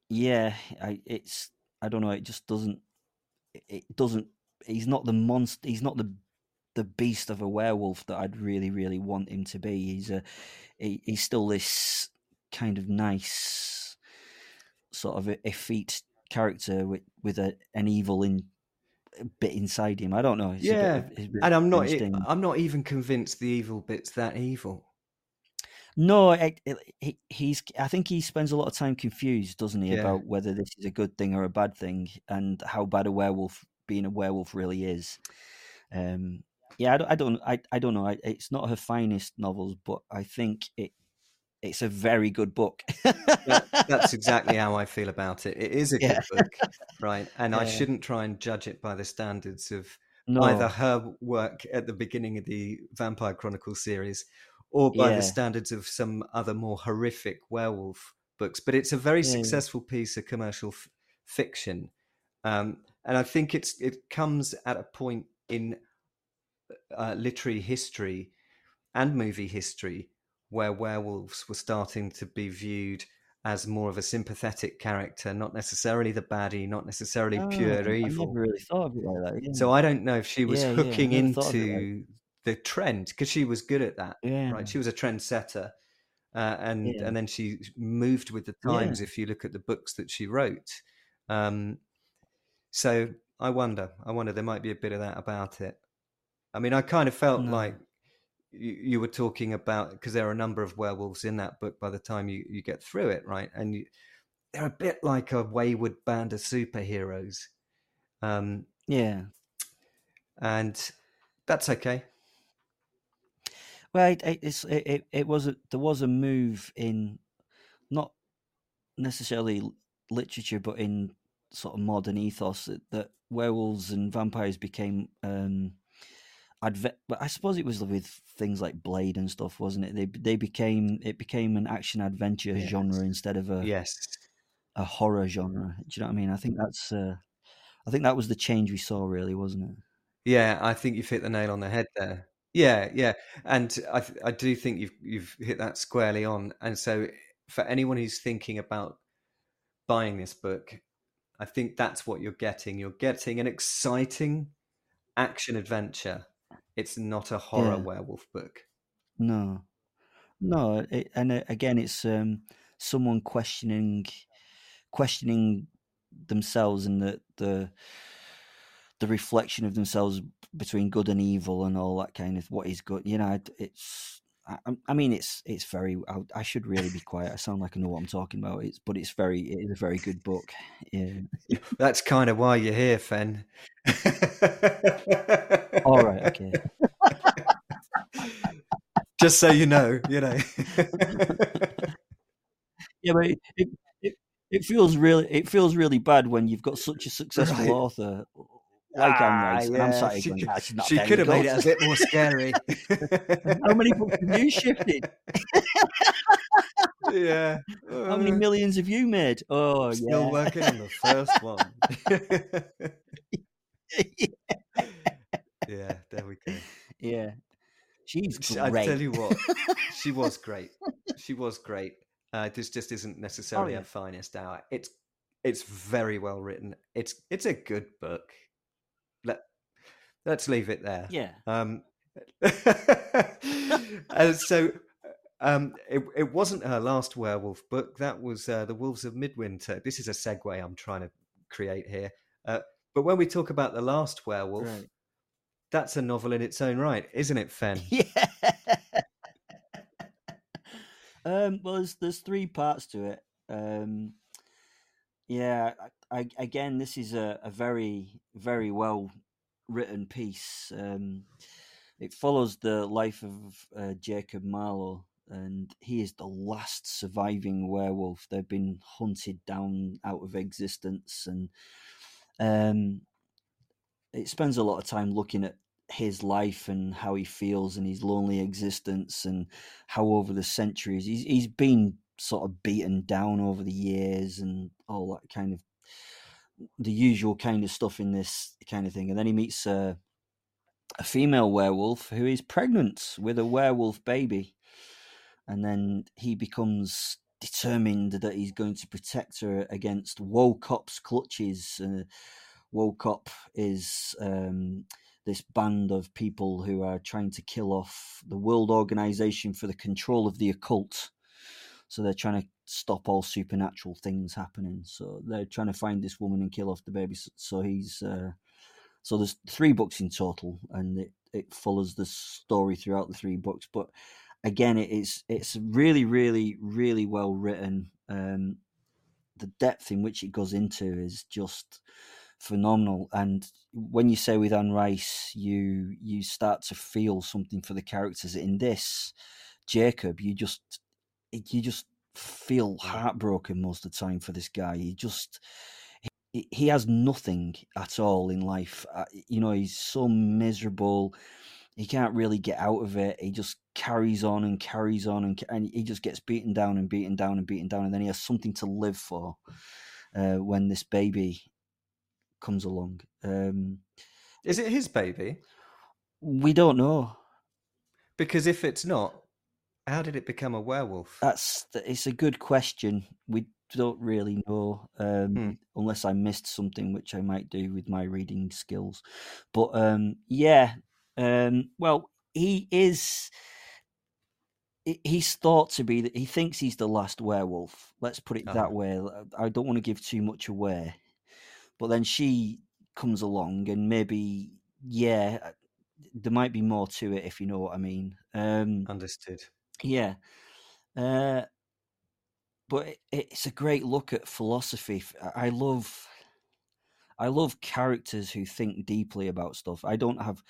Speaker 2: yeah, I it's I don't know. It just doesn't. it- doesn't. He's not the monster. He's not the the beast of a werewolf that I'd really, really want him to be. He's a. He, he's still this kind of nice, sort of a- effete character with with a an evil in a bit inside him. I don't know. It's a bit
Speaker 1: Yeah,
Speaker 2: a bit
Speaker 1: and I'm not. I'm not even convinced the evil bit's that evil.
Speaker 2: No, it, it, he, he's. I think he spends a lot of time confused, doesn't he,
Speaker 1: Yeah.
Speaker 2: about whether this is a good thing or a bad thing, and how bad a werewolf being a werewolf really is. Um, yeah, I don't. I don't. I, I don't know. I, it's not her finest novels, but I think it. It's a very good book.
Speaker 1: That's exactly how I feel about it. It is a
Speaker 2: Yeah.
Speaker 1: good book, right? And I shouldn't try and judge it by the standards of
Speaker 2: no.
Speaker 1: either her work at the beginning of the Vampire Chronicles series or by
Speaker 2: Yeah.
Speaker 1: the standards of some other more horrific werewolf books. But it's a very
Speaker 2: Yeah.
Speaker 1: successful piece of commercial f- fiction, um, and I think it's it comes at a point in uh, literary history and movie history where werewolves were starting to be viewed as more of a sympathetic character, not necessarily the baddie, not necessarily
Speaker 2: Oh,
Speaker 1: pure
Speaker 2: I
Speaker 1: evil.
Speaker 2: really thought of it like that. Yeah.
Speaker 1: So I don't know if she was
Speaker 2: Yeah, yeah,
Speaker 1: hooking
Speaker 2: like-
Speaker 1: into the trend because she was good at that,
Speaker 2: yeah.
Speaker 1: right? She was a trendsetter, uh, and
Speaker 2: Yeah.
Speaker 1: and then she moved with the
Speaker 2: Yeah.
Speaker 1: times. If you look at the books that she wrote, um, so I wonder, I wonder there might be a bit of that about it. I mean, I kind of felt
Speaker 2: No.
Speaker 1: like you, you were talking about because there are a number of werewolves in that book by the time you, you get through it, right? And you, they're a bit like a wayward band of superheroes. Um,
Speaker 2: yeah.
Speaker 1: and that's okay.
Speaker 2: Well, it, it, it, it was a, there was a move in not necessarily literature, but in sort of modern ethos that, that werewolves and vampires became. Um, adve- but I suppose it was with things like Blade and stuff, wasn't it? They they became it became an action adventure
Speaker 1: Yes.
Speaker 2: genre instead of a
Speaker 1: Yes.
Speaker 2: a horror genre. Do you know what I mean? I think that's uh, I think that was the change we saw, really, wasn't it?
Speaker 1: Yeah, I think you've hit the nail on the head there. Yeah, yeah, and I th- I do think you've you've hit that squarely on. And so, for anyone who's thinking about buying this book, I think that's what you're getting. You're getting an exciting action adventure. It's not a horror
Speaker 2: Yeah.
Speaker 1: werewolf book.
Speaker 2: No, no, it, and uh, again, it's um, someone questioning, questioning themselves and the the the reflection of themselves between good and evil and all that kind of what is good. You know, it's. I, I'm- mean, it's it's very. I, I should really be quiet. I sound like I know what I'm talking about. It's but it's very. It is a very good book. Yeah.
Speaker 1: That's kind of why you're here, Fen.
Speaker 2: All right. Okay.
Speaker 1: Just so you know, you know.
Speaker 2: Yeah, but it, it, it, it feels really it feels really bad when you've got such a successful
Speaker 1: Right.
Speaker 2: author like
Speaker 1: Ah,
Speaker 2: I'm
Speaker 1: yeah,
Speaker 2: sat here
Speaker 1: she
Speaker 2: going,
Speaker 1: could-
Speaker 2: "Ah, not
Speaker 1: she could have made it a bit more scary.
Speaker 2: How many books have you shifted?
Speaker 1: yeah.
Speaker 2: How many
Speaker 1: Uh,
Speaker 2: millions have you made? Oh,
Speaker 1: Still
Speaker 2: yeah.
Speaker 1: working on the first one. yeah, there we go.
Speaker 2: yeah. She's great.
Speaker 1: I tell you what, she was great. She was great. Uh, this just isn't necessarily
Speaker 2: yeah.
Speaker 1: her finest hour. It's it's very well written. It's it's a good book. Let let's leave it there.
Speaker 2: yeah.
Speaker 1: Um, and so um, it, it wasn't her last werewolf book. That was uh, The Wolves of Midwinter. This is a segue I'm trying to create here. Uh, but when we talk about The Last Werewolf,
Speaker 2: Right.
Speaker 1: that's a novel in its own right, isn't it, Fen?
Speaker 2: Yeah. um, well, there's there's three parts to it. Um, yeah, I, I, again, this is a, a very very well written piece. Um, it follows the life of uh, Jacob Marlowe, and he is the last surviving werewolf. They've been hunted down out of existence, and um, it spends a lot of time looking at his life and how he feels and his lonely existence and how over the centuries he's he's been sort of beaten down over the years and all that kind of the usual kind of stuff in this kind of thing and then he meets a, female werewolf who is pregnant with a werewolf baby and then he becomes determined that he's going to protect her against Wocop's clutches uh, Wocop is um, this band of people who are trying to kill off the World Organization for the Control of the Occult. So they're trying to stop all supernatural things happening. So they're trying to find this woman and kill off the baby. So he's uh, so there's three books in total, and it, it follows the story throughout the three books. But again, it is it's really, really, really well written. Um, the depth in which it goes into is just phenomenal. And when you say with Anne Rice, you you start to feel something for the characters. In this, Jacob, you just you just feel heartbroken most of the time for this guy. He just he, he has nothing at all in life. Uh, you know, he's so miserable. He can't really get out of it. He just carries on and carries on, and, and he just gets beaten down and beaten down and beaten down, and then he has something to live for uh, when this baby comes along. Um,
Speaker 1: Is it his baby?
Speaker 2: we don't know.
Speaker 1: Because if it's not, how did it become a werewolf?
Speaker 2: That's it's a good question. We don't really know, um,
Speaker 1: Hmm.
Speaker 2: unless I missed something, which I might do with my reading skills. But um, yeah, um, well, he is. he- He's thought to be that he thinks he's the last werewolf. Let's put it
Speaker 1: Uh-huh.
Speaker 2: that way. I don't want to give too much away, but then she comes along, and maybe yeah, uh, there might be more to it if you know what I mean. Um,
Speaker 1: Understood.
Speaker 2: Yeah. Uh, but it, it's a great look at philosophy. I love, I love characters who think deeply about stuff. I don't have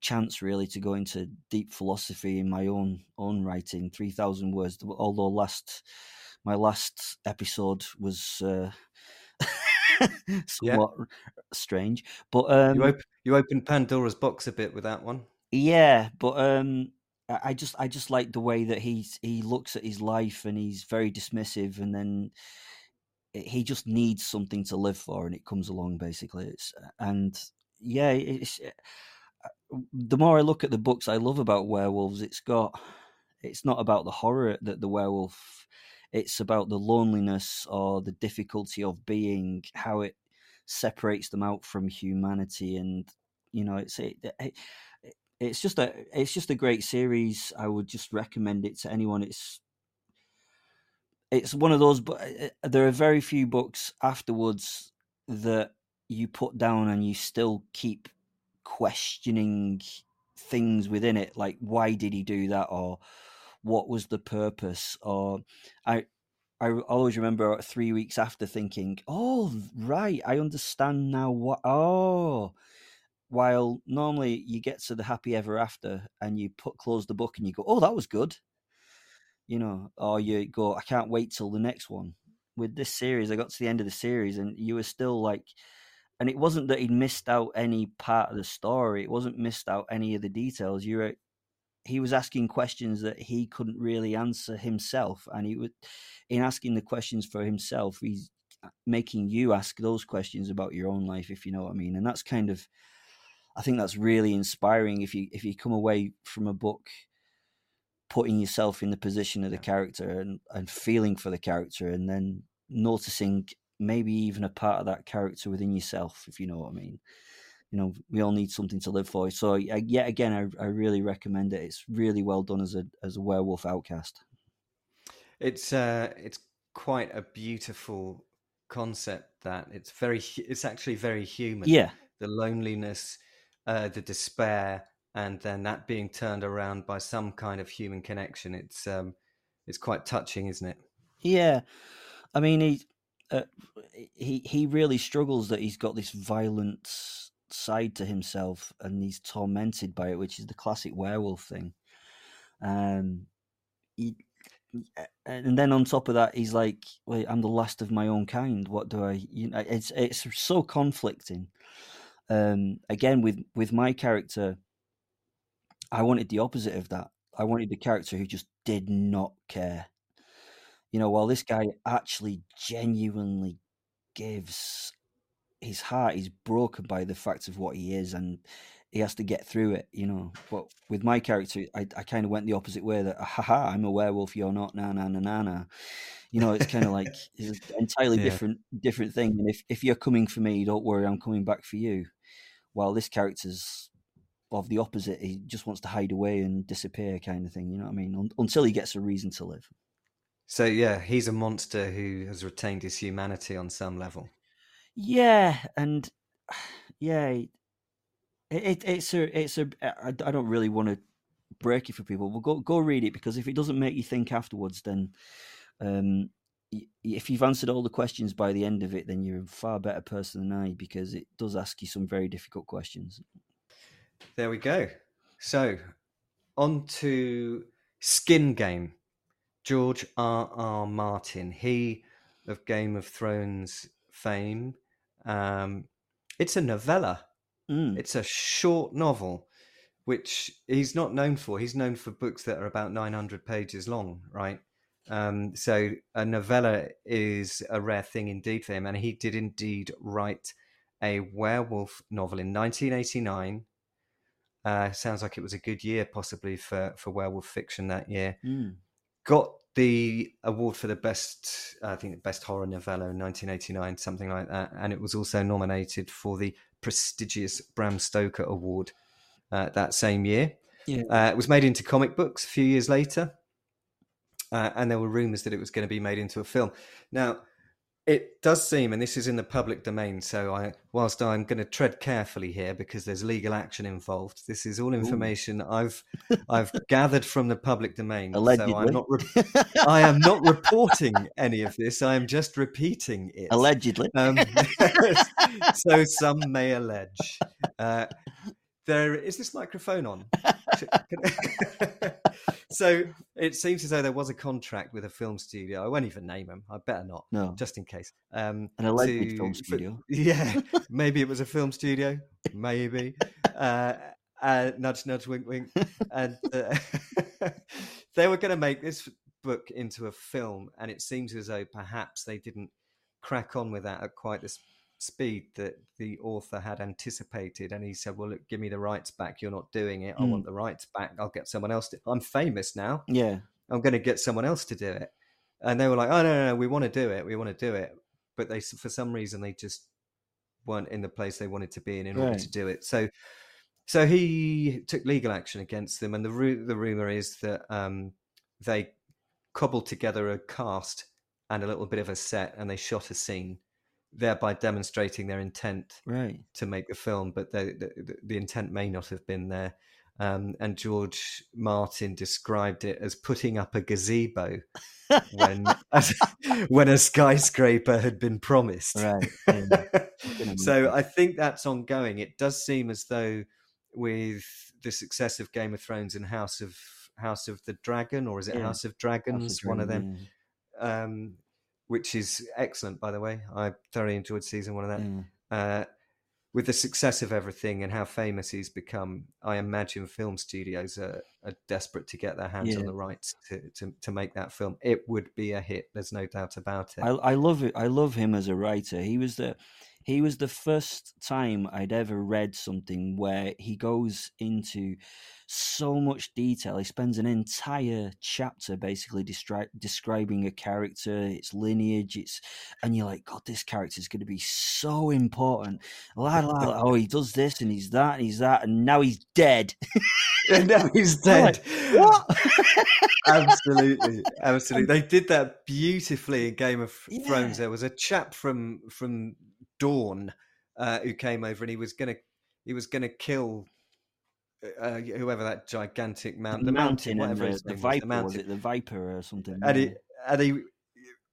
Speaker 2: chance really to go into deep philosophy in my own own writing. Three thousand words. Although last, my last episode was uh, somewhat r- strange, but um,
Speaker 1: you, op- you opened Pandora's box a bit with that one.
Speaker 2: yeah, but um, I just I just like the way that he's he looks at his life and he's very dismissive, and then he just needs something to live for, and it comes along basically. It's and yeah, it's eh, uh, the more I look at the books I love about werewolves, it's got it's not about the horror that the werewolf. It's about the loneliness or the difficulty of being, how it separates them out from humanity, and you know, it's it, it, it's just a it's just a great series. I would just recommend it to anyone. It's it's one of those, but eh, eh, there are very few books afterwards that you put down and you still keep questioning things within it, like why did he do that, or what was the purpose, or I. I always remember three weeks after thinking, "Oh, right, I understand now. What? Oh, while normally you get to the happy ever after and you put close the book and you go, "Oh, that was good," you know, or you go, "I can't wait till the next one." With this series, I got to the end of the series and you were still like, and it wasn't that he'd missed out any part of the story. It wasn't missed out any of the details. You were, he was asking questions that he couldn't really answer himself, and he was in asking the questions for himself, he's uh, making you ask those questions about your own life, if you know what I mean. And that's kind of I think that's really inspiring. If you if you come away from a book putting yourself in the position of the character and, and feeling for the character and then noticing maybe even a part of that character within yourself, if you know what I mean. You know, we all need something to live for. So, yet again, I, I really recommend it. It's really well done as a as a werewolf outcast.
Speaker 1: It's uh, it's quite a beautiful concept. That it's very, it's actually very human.
Speaker 2: Yeah,
Speaker 1: the loneliness, uh, the despair, and then that being turned around by some kind of human connection. It's um, it's quite touching, isn't it?
Speaker 2: Yeah, I mean he uh, he he really struggles that he's got this violent side to himself and he's tormented by it, which is the classic werewolf thing. Um, he, and then on top of that, he's like, "Wait, I'm the last of my own kind. What do I?" You know, it's it's so conflicting. Um, again, with with my character, I wanted the opposite of that. I wanted the character who just did not care. You know, while this guy actually genuinely gives his heart is broken by the fact of what he is and he has to get through it, you know. But with my character, I, I kind of went the opposite way that, haha, I'm a werewolf, you're not, na na na na na. You know, it's kind of like it's an entirely yeah. different different thing. And if, if you're coming for me, don't worry, I'm coming back for you. While this character's of the opposite. He just wants to hide away and disappear, kind of thing. You know what I mean? Un- until he gets a reason to live.
Speaker 1: So yeah, he's a monster who has retained his humanity on some level.
Speaker 2: Yeah, and yeah, it, it it's a it's a. I, I don't really want to break it for people, but go go read it because if it doesn't make you think afterwards, then um, if you've answered all the questions by the end of it, then you're a far better person than I because it does ask you some very difficult questions.
Speaker 1: There we go. So, on to Skin Game. George R. R. Martin, he of Game of Thrones fame. Um, it's a novella.
Speaker 2: Mm.
Speaker 1: It's a short novel, which he's not known for. He's known for books that are about 900 pages long, right? Um, so a novella is a rare thing indeed for him. And he did indeed write a werewolf novel in 1989 uh, sounds like it was a good year, possibly for for werewolf fiction that year.
Speaker 2: Mm.
Speaker 1: Got the award for the best, I think, the best horror novella in 1989, something like that, and it was also nominated for the prestigious Bram Stoker Award uh, that same year.
Speaker 2: Yeah. Uh,
Speaker 1: it was made into comic books a few years later, uh, and there were rumors that it was going to be made into a film. Now, it does seem, and this is in the public domain, so I, whilst I'm going to tread carefully here because there's legal action involved, this is all information Ooh. I've I've gathered from the public domain.
Speaker 2: Allegedly.
Speaker 1: So I'm not re- I am not reporting any of this. I am just repeating it.
Speaker 2: Allegedly. Um,
Speaker 1: so some may allege. Uh, there is this microphone on. so it seems as though there was a contract with a film studio. I won't even name them. I better not.
Speaker 2: No,
Speaker 1: just in case. Um,
Speaker 2: An alleged to, film studio.
Speaker 1: Yeah, maybe it was a film studio. Maybe. Uh, uh, nudge, nudge, wink, wink. and uh, they were going to make this book into a film, and it seems as though perhaps they didn't crack on with that at quite the speed that the author had anticipated and he said well look give me the rights back. You're not doing it. I mm. want the rights back. I'll get someone else to i'm famous now.
Speaker 2: Yeah.
Speaker 1: I'm going to get someone else to do it. And they were like oh no no, no we want to do it. We want to do it. But they for some reason they just weren't in the place they wanted to be in in right. order to do it. So so he took legal action against them and the the rumor is that um, they cobbled together a cast and a little bit of a set and they shot a scene thereby demonstrating their intent
Speaker 2: right.
Speaker 1: to make the film, but the, the, the intent may not have been there. Um, and George Martin described it as putting up a gazebo when as, when a skyscraper had been promised.
Speaker 2: Right.
Speaker 1: Yeah. so I think that's ongoing. It does seem as though with the success of Game of Thrones and House of House of the Dragon, or is it yeah. House of Dragons? House of One of them. Yeah. Um, which is excellent, by the way. I thoroughly enjoyed season one of that. Mm. Uh, with the success of everything and how famous he's become, I imagine film studios are, are desperate to get their hands yeah. on the rights to, to, to, make that film. It would be a hit. There's no doubt about it.
Speaker 2: I, I love it. I love him as a writer. He was the he was the first time I'd ever read something where he goes into so much detail. He spends an entire chapter basically destri- describing a character, its lineage, its, and you're like, God, this character is going to be so important. La, la, la, oh, he does this and he's that and he's that, and now he's dead.
Speaker 1: and now he's dead.
Speaker 2: Like, what?
Speaker 1: absolutely, absolutely. They did that beautifully in Game of
Speaker 2: Yeah.
Speaker 1: Thrones. There was a chap from from Dorne uh, who came over, and he was gonna he was gonna kill uh, whoever that gigantic mountain,
Speaker 2: the mountain and
Speaker 1: whatever
Speaker 2: the, the
Speaker 1: name was,
Speaker 2: viper
Speaker 1: the
Speaker 2: was
Speaker 1: mountain,
Speaker 2: it the viper or something?
Speaker 1: and
Speaker 2: yeah.
Speaker 1: he and he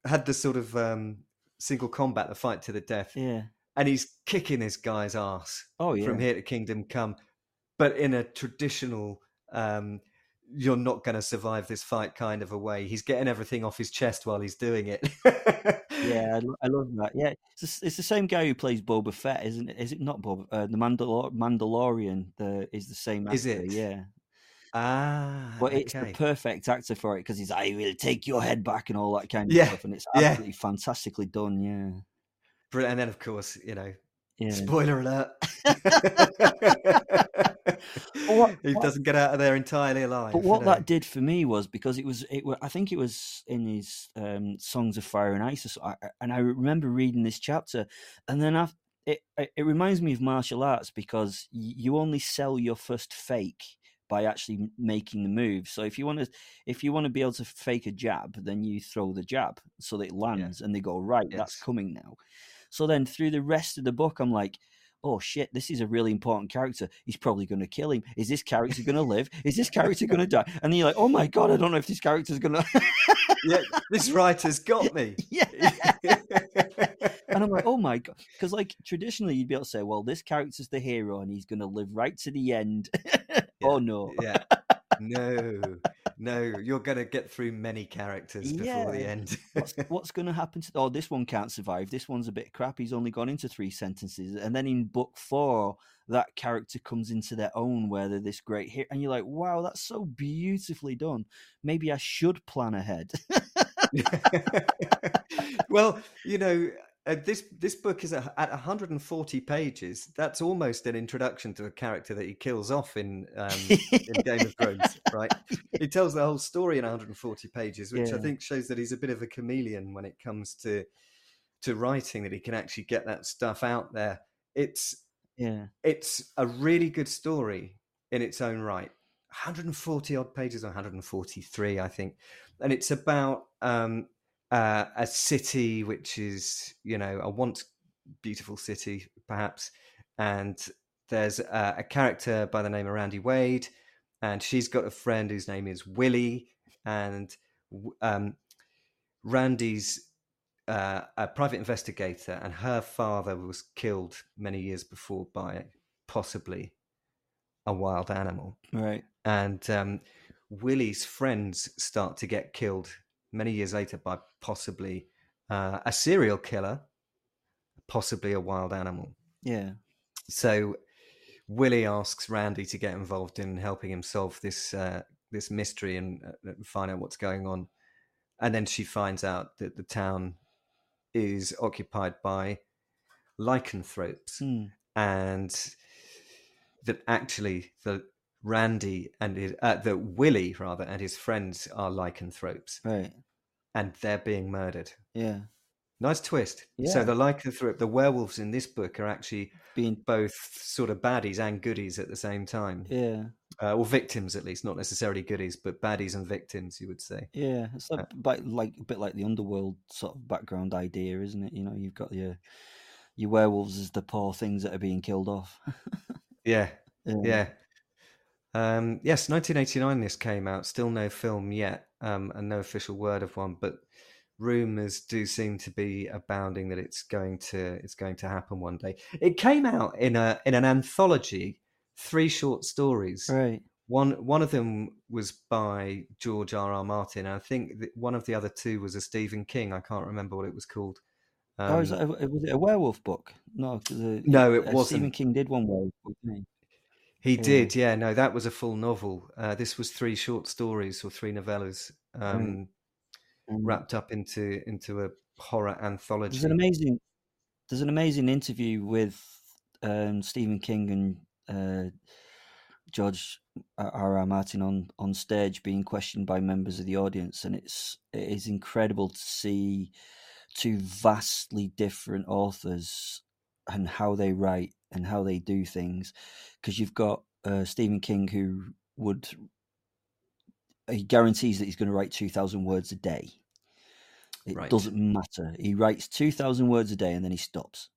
Speaker 1: had the sort of um, single combat, the fight to the death,
Speaker 2: yeah.
Speaker 1: and he's kicking this guy's ass
Speaker 2: Oh yeah.
Speaker 1: from here to Kingdom Come, but in a traditional, um, you're not going to survive this fight kind of a way. He's getting everything off his chest while he's doing it.
Speaker 2: Yeah, I, lo- I love that. Yeah, it's the, it's the same guy who plays Boba Fett, isn't it? Is it not Boba? Uh, the Mandalor- Mandalorian the, is the same actor.
Speaker 1: Is it?
Speaker 2: Yeah,
Speaker 1: ah,
Speaker 2: but it's the perfect actor for it because he's I will take your head back and all that kind of
Speaker 1: Yeah,
Speaker 2: stuff, and it's
Speaker 1: yeah.
Speaker 2: absolutely fantastically done. Yeah,
Speaker 1: and then, of course, you know,
Speaker 2: yeah.
Speaker 1: spoiler alert.
Speaker 2: what-
Speaker 1: he
Speaker 2: what-
Speaker 1: doesn't get out of there entirely alive.
Speaker 2: But
Speaker 1: you
Speaker 2: what
Speaker 1: know.
Speaker 2: that did for me was because it was it. I think it was in his um, Songs of Fire and Ice, or so- I- I- and I remember reading this chapter, and then after, it it it reminds me of martial arts because you only sell your first fake by actually making the move. So if you want to if you want to be able to fake a jab, then you throw the jab so that it lands, and they go right, that's coming now. So then through the rest of the book, I'm like. Oh shit! This is a really important character. He's probably going to kill him. Is this character going to live? Is this character going to die? And then you're like, "Oh my god! I don't know if this character's going to."
Speaker 1: yeah, this writer's got me.
Speaker 2: yeah. And I'm like, "Oh my god!" Because like traditionally, you'd be able to say, "Well, this character's the hero, and he's going to live right to the end." oh no!
Speaker 1: yeah. No, no, you're going to get through many characters before the end.
Speaker 2: what's, what's going to happen to? Oh, this one can't survive. This one's a bit crap. He's only gone into three sentences, and then in book four, that character comes into their own, where they're this great hero, and you're like, "Wow, that's so beautifully done." Maybe I should plan ahead.
Speaker 1: well, you know, uh, this this book is at, at 140 pages. That's almost an introduction to a character that he kills off in um, in Game of Thrones, right? He tells the whole story in 140 pages, which I think shows that he's a bit of a chameleon when it comes to to writing. That he can actually get that stuff out there. It's
Speaker 2: yeah,
Speaker 1: it's a really good story in its own right. 140 odd pages, or 143, I think, and it's about um, uh, a city which is, you know, a once beautiful city, perhaps, and there's a, a character by the name of Randi Wade, and she's got a friend whose name is Willie, and um, Randi's uh, a private investigator, and her father was killed many years before by possibly a wild animal.
Speaker 2: right.
Speaker 1: And um, Willie's friends start to get killed many years later by possibly uh, a serial killer, possibly a wild animal.
Speaker 2: Yeah,
Speaker 1: So Willie asks Randi to get involved in helping him solve this uh, this mystery and uh, find out what's going on. And then she finds out that the town is occupied by lycanthropes,
Speaker 2: Hmm.
Speaker 1: and that actually the Randi and his uh, that Willie rather and his friends are lycanthropes,
Speaker 2: right.
Speaker 1: and they're being murdered.
Speaker 2: Yeah,
Speaker 1: Nice twist. So the lycanthrope, the werewolves in this book are actually
Speaker 2: being
Speaker 1: both sort of baddies and goodies at the same time,
Speaker 2: yeah,
Speaker 1: uh, or victims at least, not necessarily goodies, but baddies and victims, you would say.
Speaker 2: yeah. It's like, like like a bit like the underworld sort of background idea, isn't it? You know, you've got your your werewolves as the poor things that are being killed off.
Speaker 1: Yeah,
Speaker 2: yeah.
Speaker 1: yeah. Um, yes, 1989. This came out. Still no film yet, um, and no official word of one. But rumors do seem to be abounding that it's going to it's going to happen one day. It came out in a in an anthology, three short stories.
Speaker 2: Right.
Speaker 1: One one of them was by George R. R. Martin. And I think one of the other two was a Stephen King. I can't remember what it was called.
Speaker 2: oh,
Speaker 1: Um,
Speaker 2: that a, was it a werewolf book? No,
Speaker 1: no, it
Speaker 2: uh, Stephen
Speaker 1: wasn't.
Speaker 2: Stephen King did one werewolf book,
Speaker 1: He did, yeah. No, that was a full novel. Uh, this was three short stories or three novellas um.
Speaker 2: Mm.
Speaker 1: wrapped up into into a horror anthology.
Speaker 2: There's an amazing there's an amazing interview with um, Stephen King and uh, George R. R. Martin on on stage being questioned by members of the audience, and it's it is incredible to see two vastly different authors and how they write and how they do things. Because you've got uh, Stephen King who would he guarantees that he's going to write two thousand words a day. It
Speaker 1: Right.
Speaker 2: doesn't matter. He writes two thousand words a day and then he stops.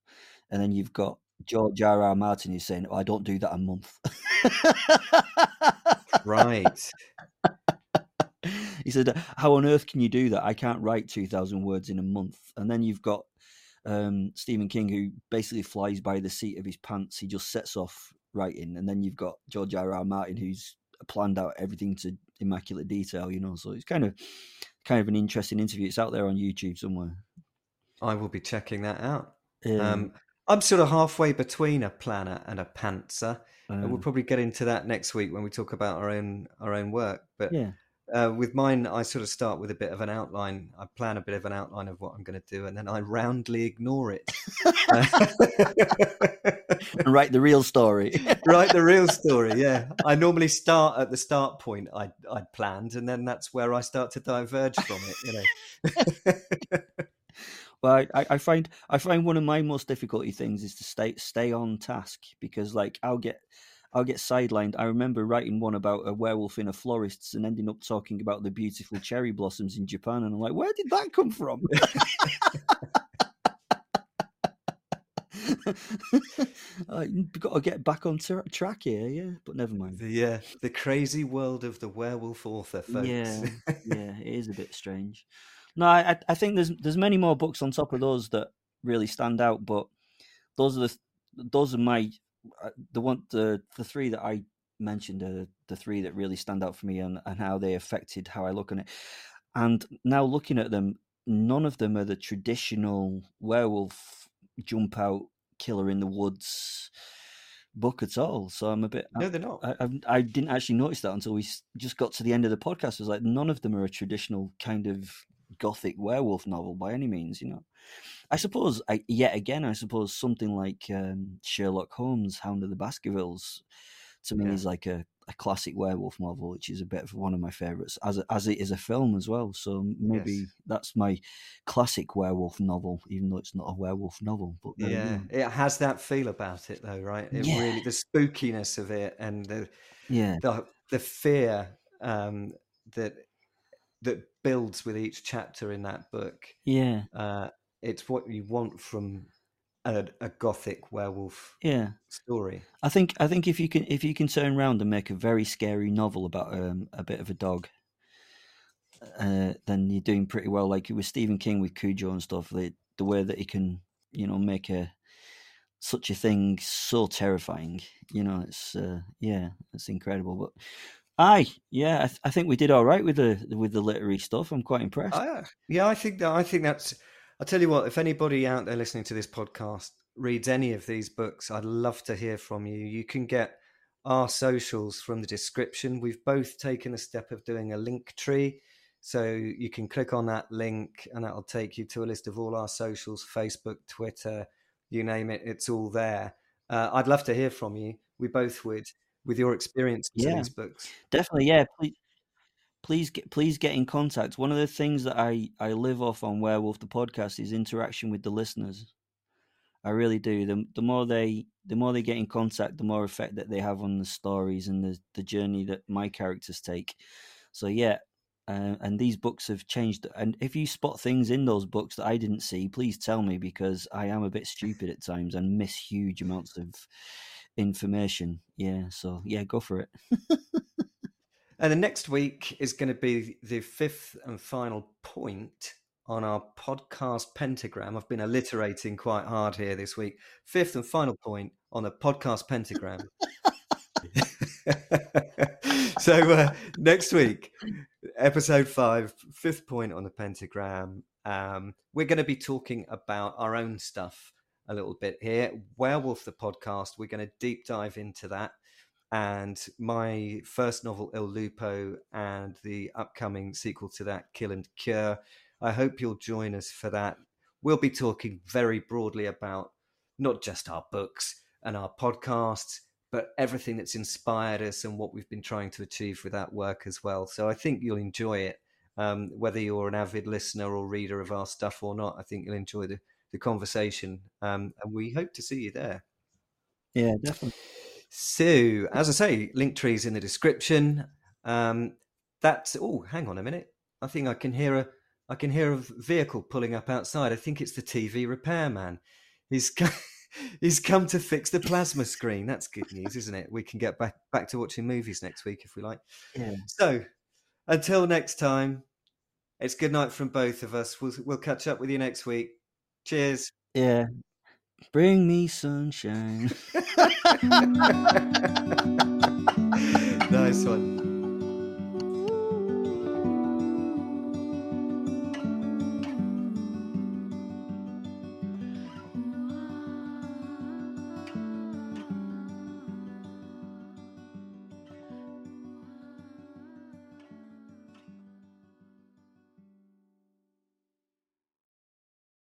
Speaker 2: And then you've got George R. R. Martin who's saying, oh, "I don't do that a month."
Speaker 1: Right.
Speaker 2: he said, "How on earth can you do that? I can't write two thousand words in a month." And then you've got um, Stephen King, who basically flies by the seat of his pants. He just sets off writing, and then you've got George R. R. Martin, who's planned out everything to immaculate detail. You know, so it's kind of kind of an interesting interview. It's out there on YouTube somewhere.
Speaker 1: I will be checking that out.
Speaker 2: Um,
Speaker 1: Um, I'm sort of halfway between a planner and a pantser. and we'll
Speaker 2: uh,
Speaker 1: probably get into that next week when we talk about our own our own work. But
Speaker 2: yeah,
Speaker 1: uh, with mine, I sort of start with a bit of an outline. I plan a bit of an outline of what I'm going to do, and then I roundly ignore it.
Speaker 2: and write the real story.
Speaker 1: Write the real story. Yeah, I normally start at the start point I'd, I'd planned, and then that's where I start to diverge from it. You know.
Speaker 2: Well, I, I- I find I find one of my most difficulty things is to stay stay on task because like I'll get I'll get sidelined. I remember writing one about a werewolf in a florist's and ending up talking about the beautiful cherry blossoms in Japan, and I'm like, where did that come from? I've got to get back on tra- track here, yeah. But never mind.
Speaker 1: the uh, the crazy world of the werewolf author, folks.
Speaker 2: Yeah, yeah, it is a bit strange. No, I I- think there's there's many more books on top of those that really stand out, but those are the those are my Uh, the one the the three that I mentioned are the three that really stand out for me and, and how they affected how I look on it. And now looking at them, none of them are the traditional werewolf jump out killer in the woods book at all. So I'm a bit
Speaker 1: no, they're not.
Speaker 2: I, I've- I didn't actually notice that until we just got to the end of the podcast. I was like, none of them are a traditional kind of gothic werewolf novel by any means. You know, I suppose I, yet again, I suppose something like um, Sherlock Holmes, Hound of the Baskervilles, to me
Speaker 1: Yeah.
Speaker 2: is like a, a classic werewolf novel, which is a bit of one of my favorites, as a, as it is a film as well. So maybe
Speaker 1: Yes.
Speaker 2: that's my classic werewolf novel, even though it's not a werewolf novel. But
Speaker 1: Yeah, it has that feel about it, though, right? It
Speaker 2: Yeah.
Speaker 1: really the spookiness of it and the
Speaker 2: yeah,
Speaker 1: the the fear um, that that builds with each chapter in that book.
Speaker 2: yeah,
Speaker 1: Uh, it's what you want from a, a gothic werewolf
Speaker 2: yeah.
Speaker 1: story.
Speaker 2: I think I think if you can if you can turn around and make a very scary novel about um, a bit of a dog, uh, then you're doing pretty well. Like with Stephen King with Cujo and stuff, the the way that he can you know make a such a thing so terrifying, you know, it's uh, yeah, it's incredible. But aye, yeah, I, th- I think we did all right with the with the literary stuff. I'm quite impressed.
Speaker 1: I, yeah, I think that I think that's. I'll tell you what. If anybody out there listening to this podcast reads any of these books, I'd love to hear from you. You can get our socials from the description. We've both taken a step of doing a link tree, so you can click on that link, and that'll take you to a list of all our socials: Facebook, Twitter, you name it. It's all there. Uh, I'd love to hear from you. We both would, with your experience
Speaker 2: Yeah.
Speaker 1: these books.
Speaker 2: Definitely, yeah. Please, please get please get in contact. One of the things that I I live off on Werewolf the podcast is interaction with the listeners. I really do. The the more they the more they get in contact, the more effect that they have on the stories and the the journey that my characters take. So yeah. Uh, and these books have changed. And if you spot things in those books that I didn't see, please tell me because I am a bit stupid at times and miss huge amounts of information. Yeah, so yeah, go for it.
Speaker 1: And the next week is going to be the fifth and final point on our podcast pentagram. I've been alliterating quite hard here this week. Fifth and final point on the podcast pentagram. so uh, next week, episode five, fifth point on the pentagram. Um, we're going to be talking about our own stuff a little bit here. Werewolf the podcast. We're going to deep dive into that and my first novel Il Lupo and the upcoming sequel to that Kill and Cure. I hope you'll join us for that. we'll be talking very broadly about not just our books and our podcasts, but everything that's inspired us and what we've been trying to achieve with that work as well. So I think you'll enjoy it, um, whether you're an avid listener or reader of our stuff or not. I think you'll enjoy the, the conversation, um, and we hope to see you there.
Speaker 2: Yeah, definitely.
Speaker 1: So, as I say, link trees in the description. Um, that's oh, hang on a minute. I think I can hear a I can hear a vehicle pulling up outside. I think it's the TV repairman. He's he's come to fix the plasma screen. That's good news, isn't it? We can get back back to watching movies next week if we like.
Speaker 2: Yeah.
Speaker 1: So, until next time, it's good night from both of us. We'll we'll catch up with you next week. Cheers.
Speaker 2: Yeah. Bring me sunshine.
Speaker 1: nice one.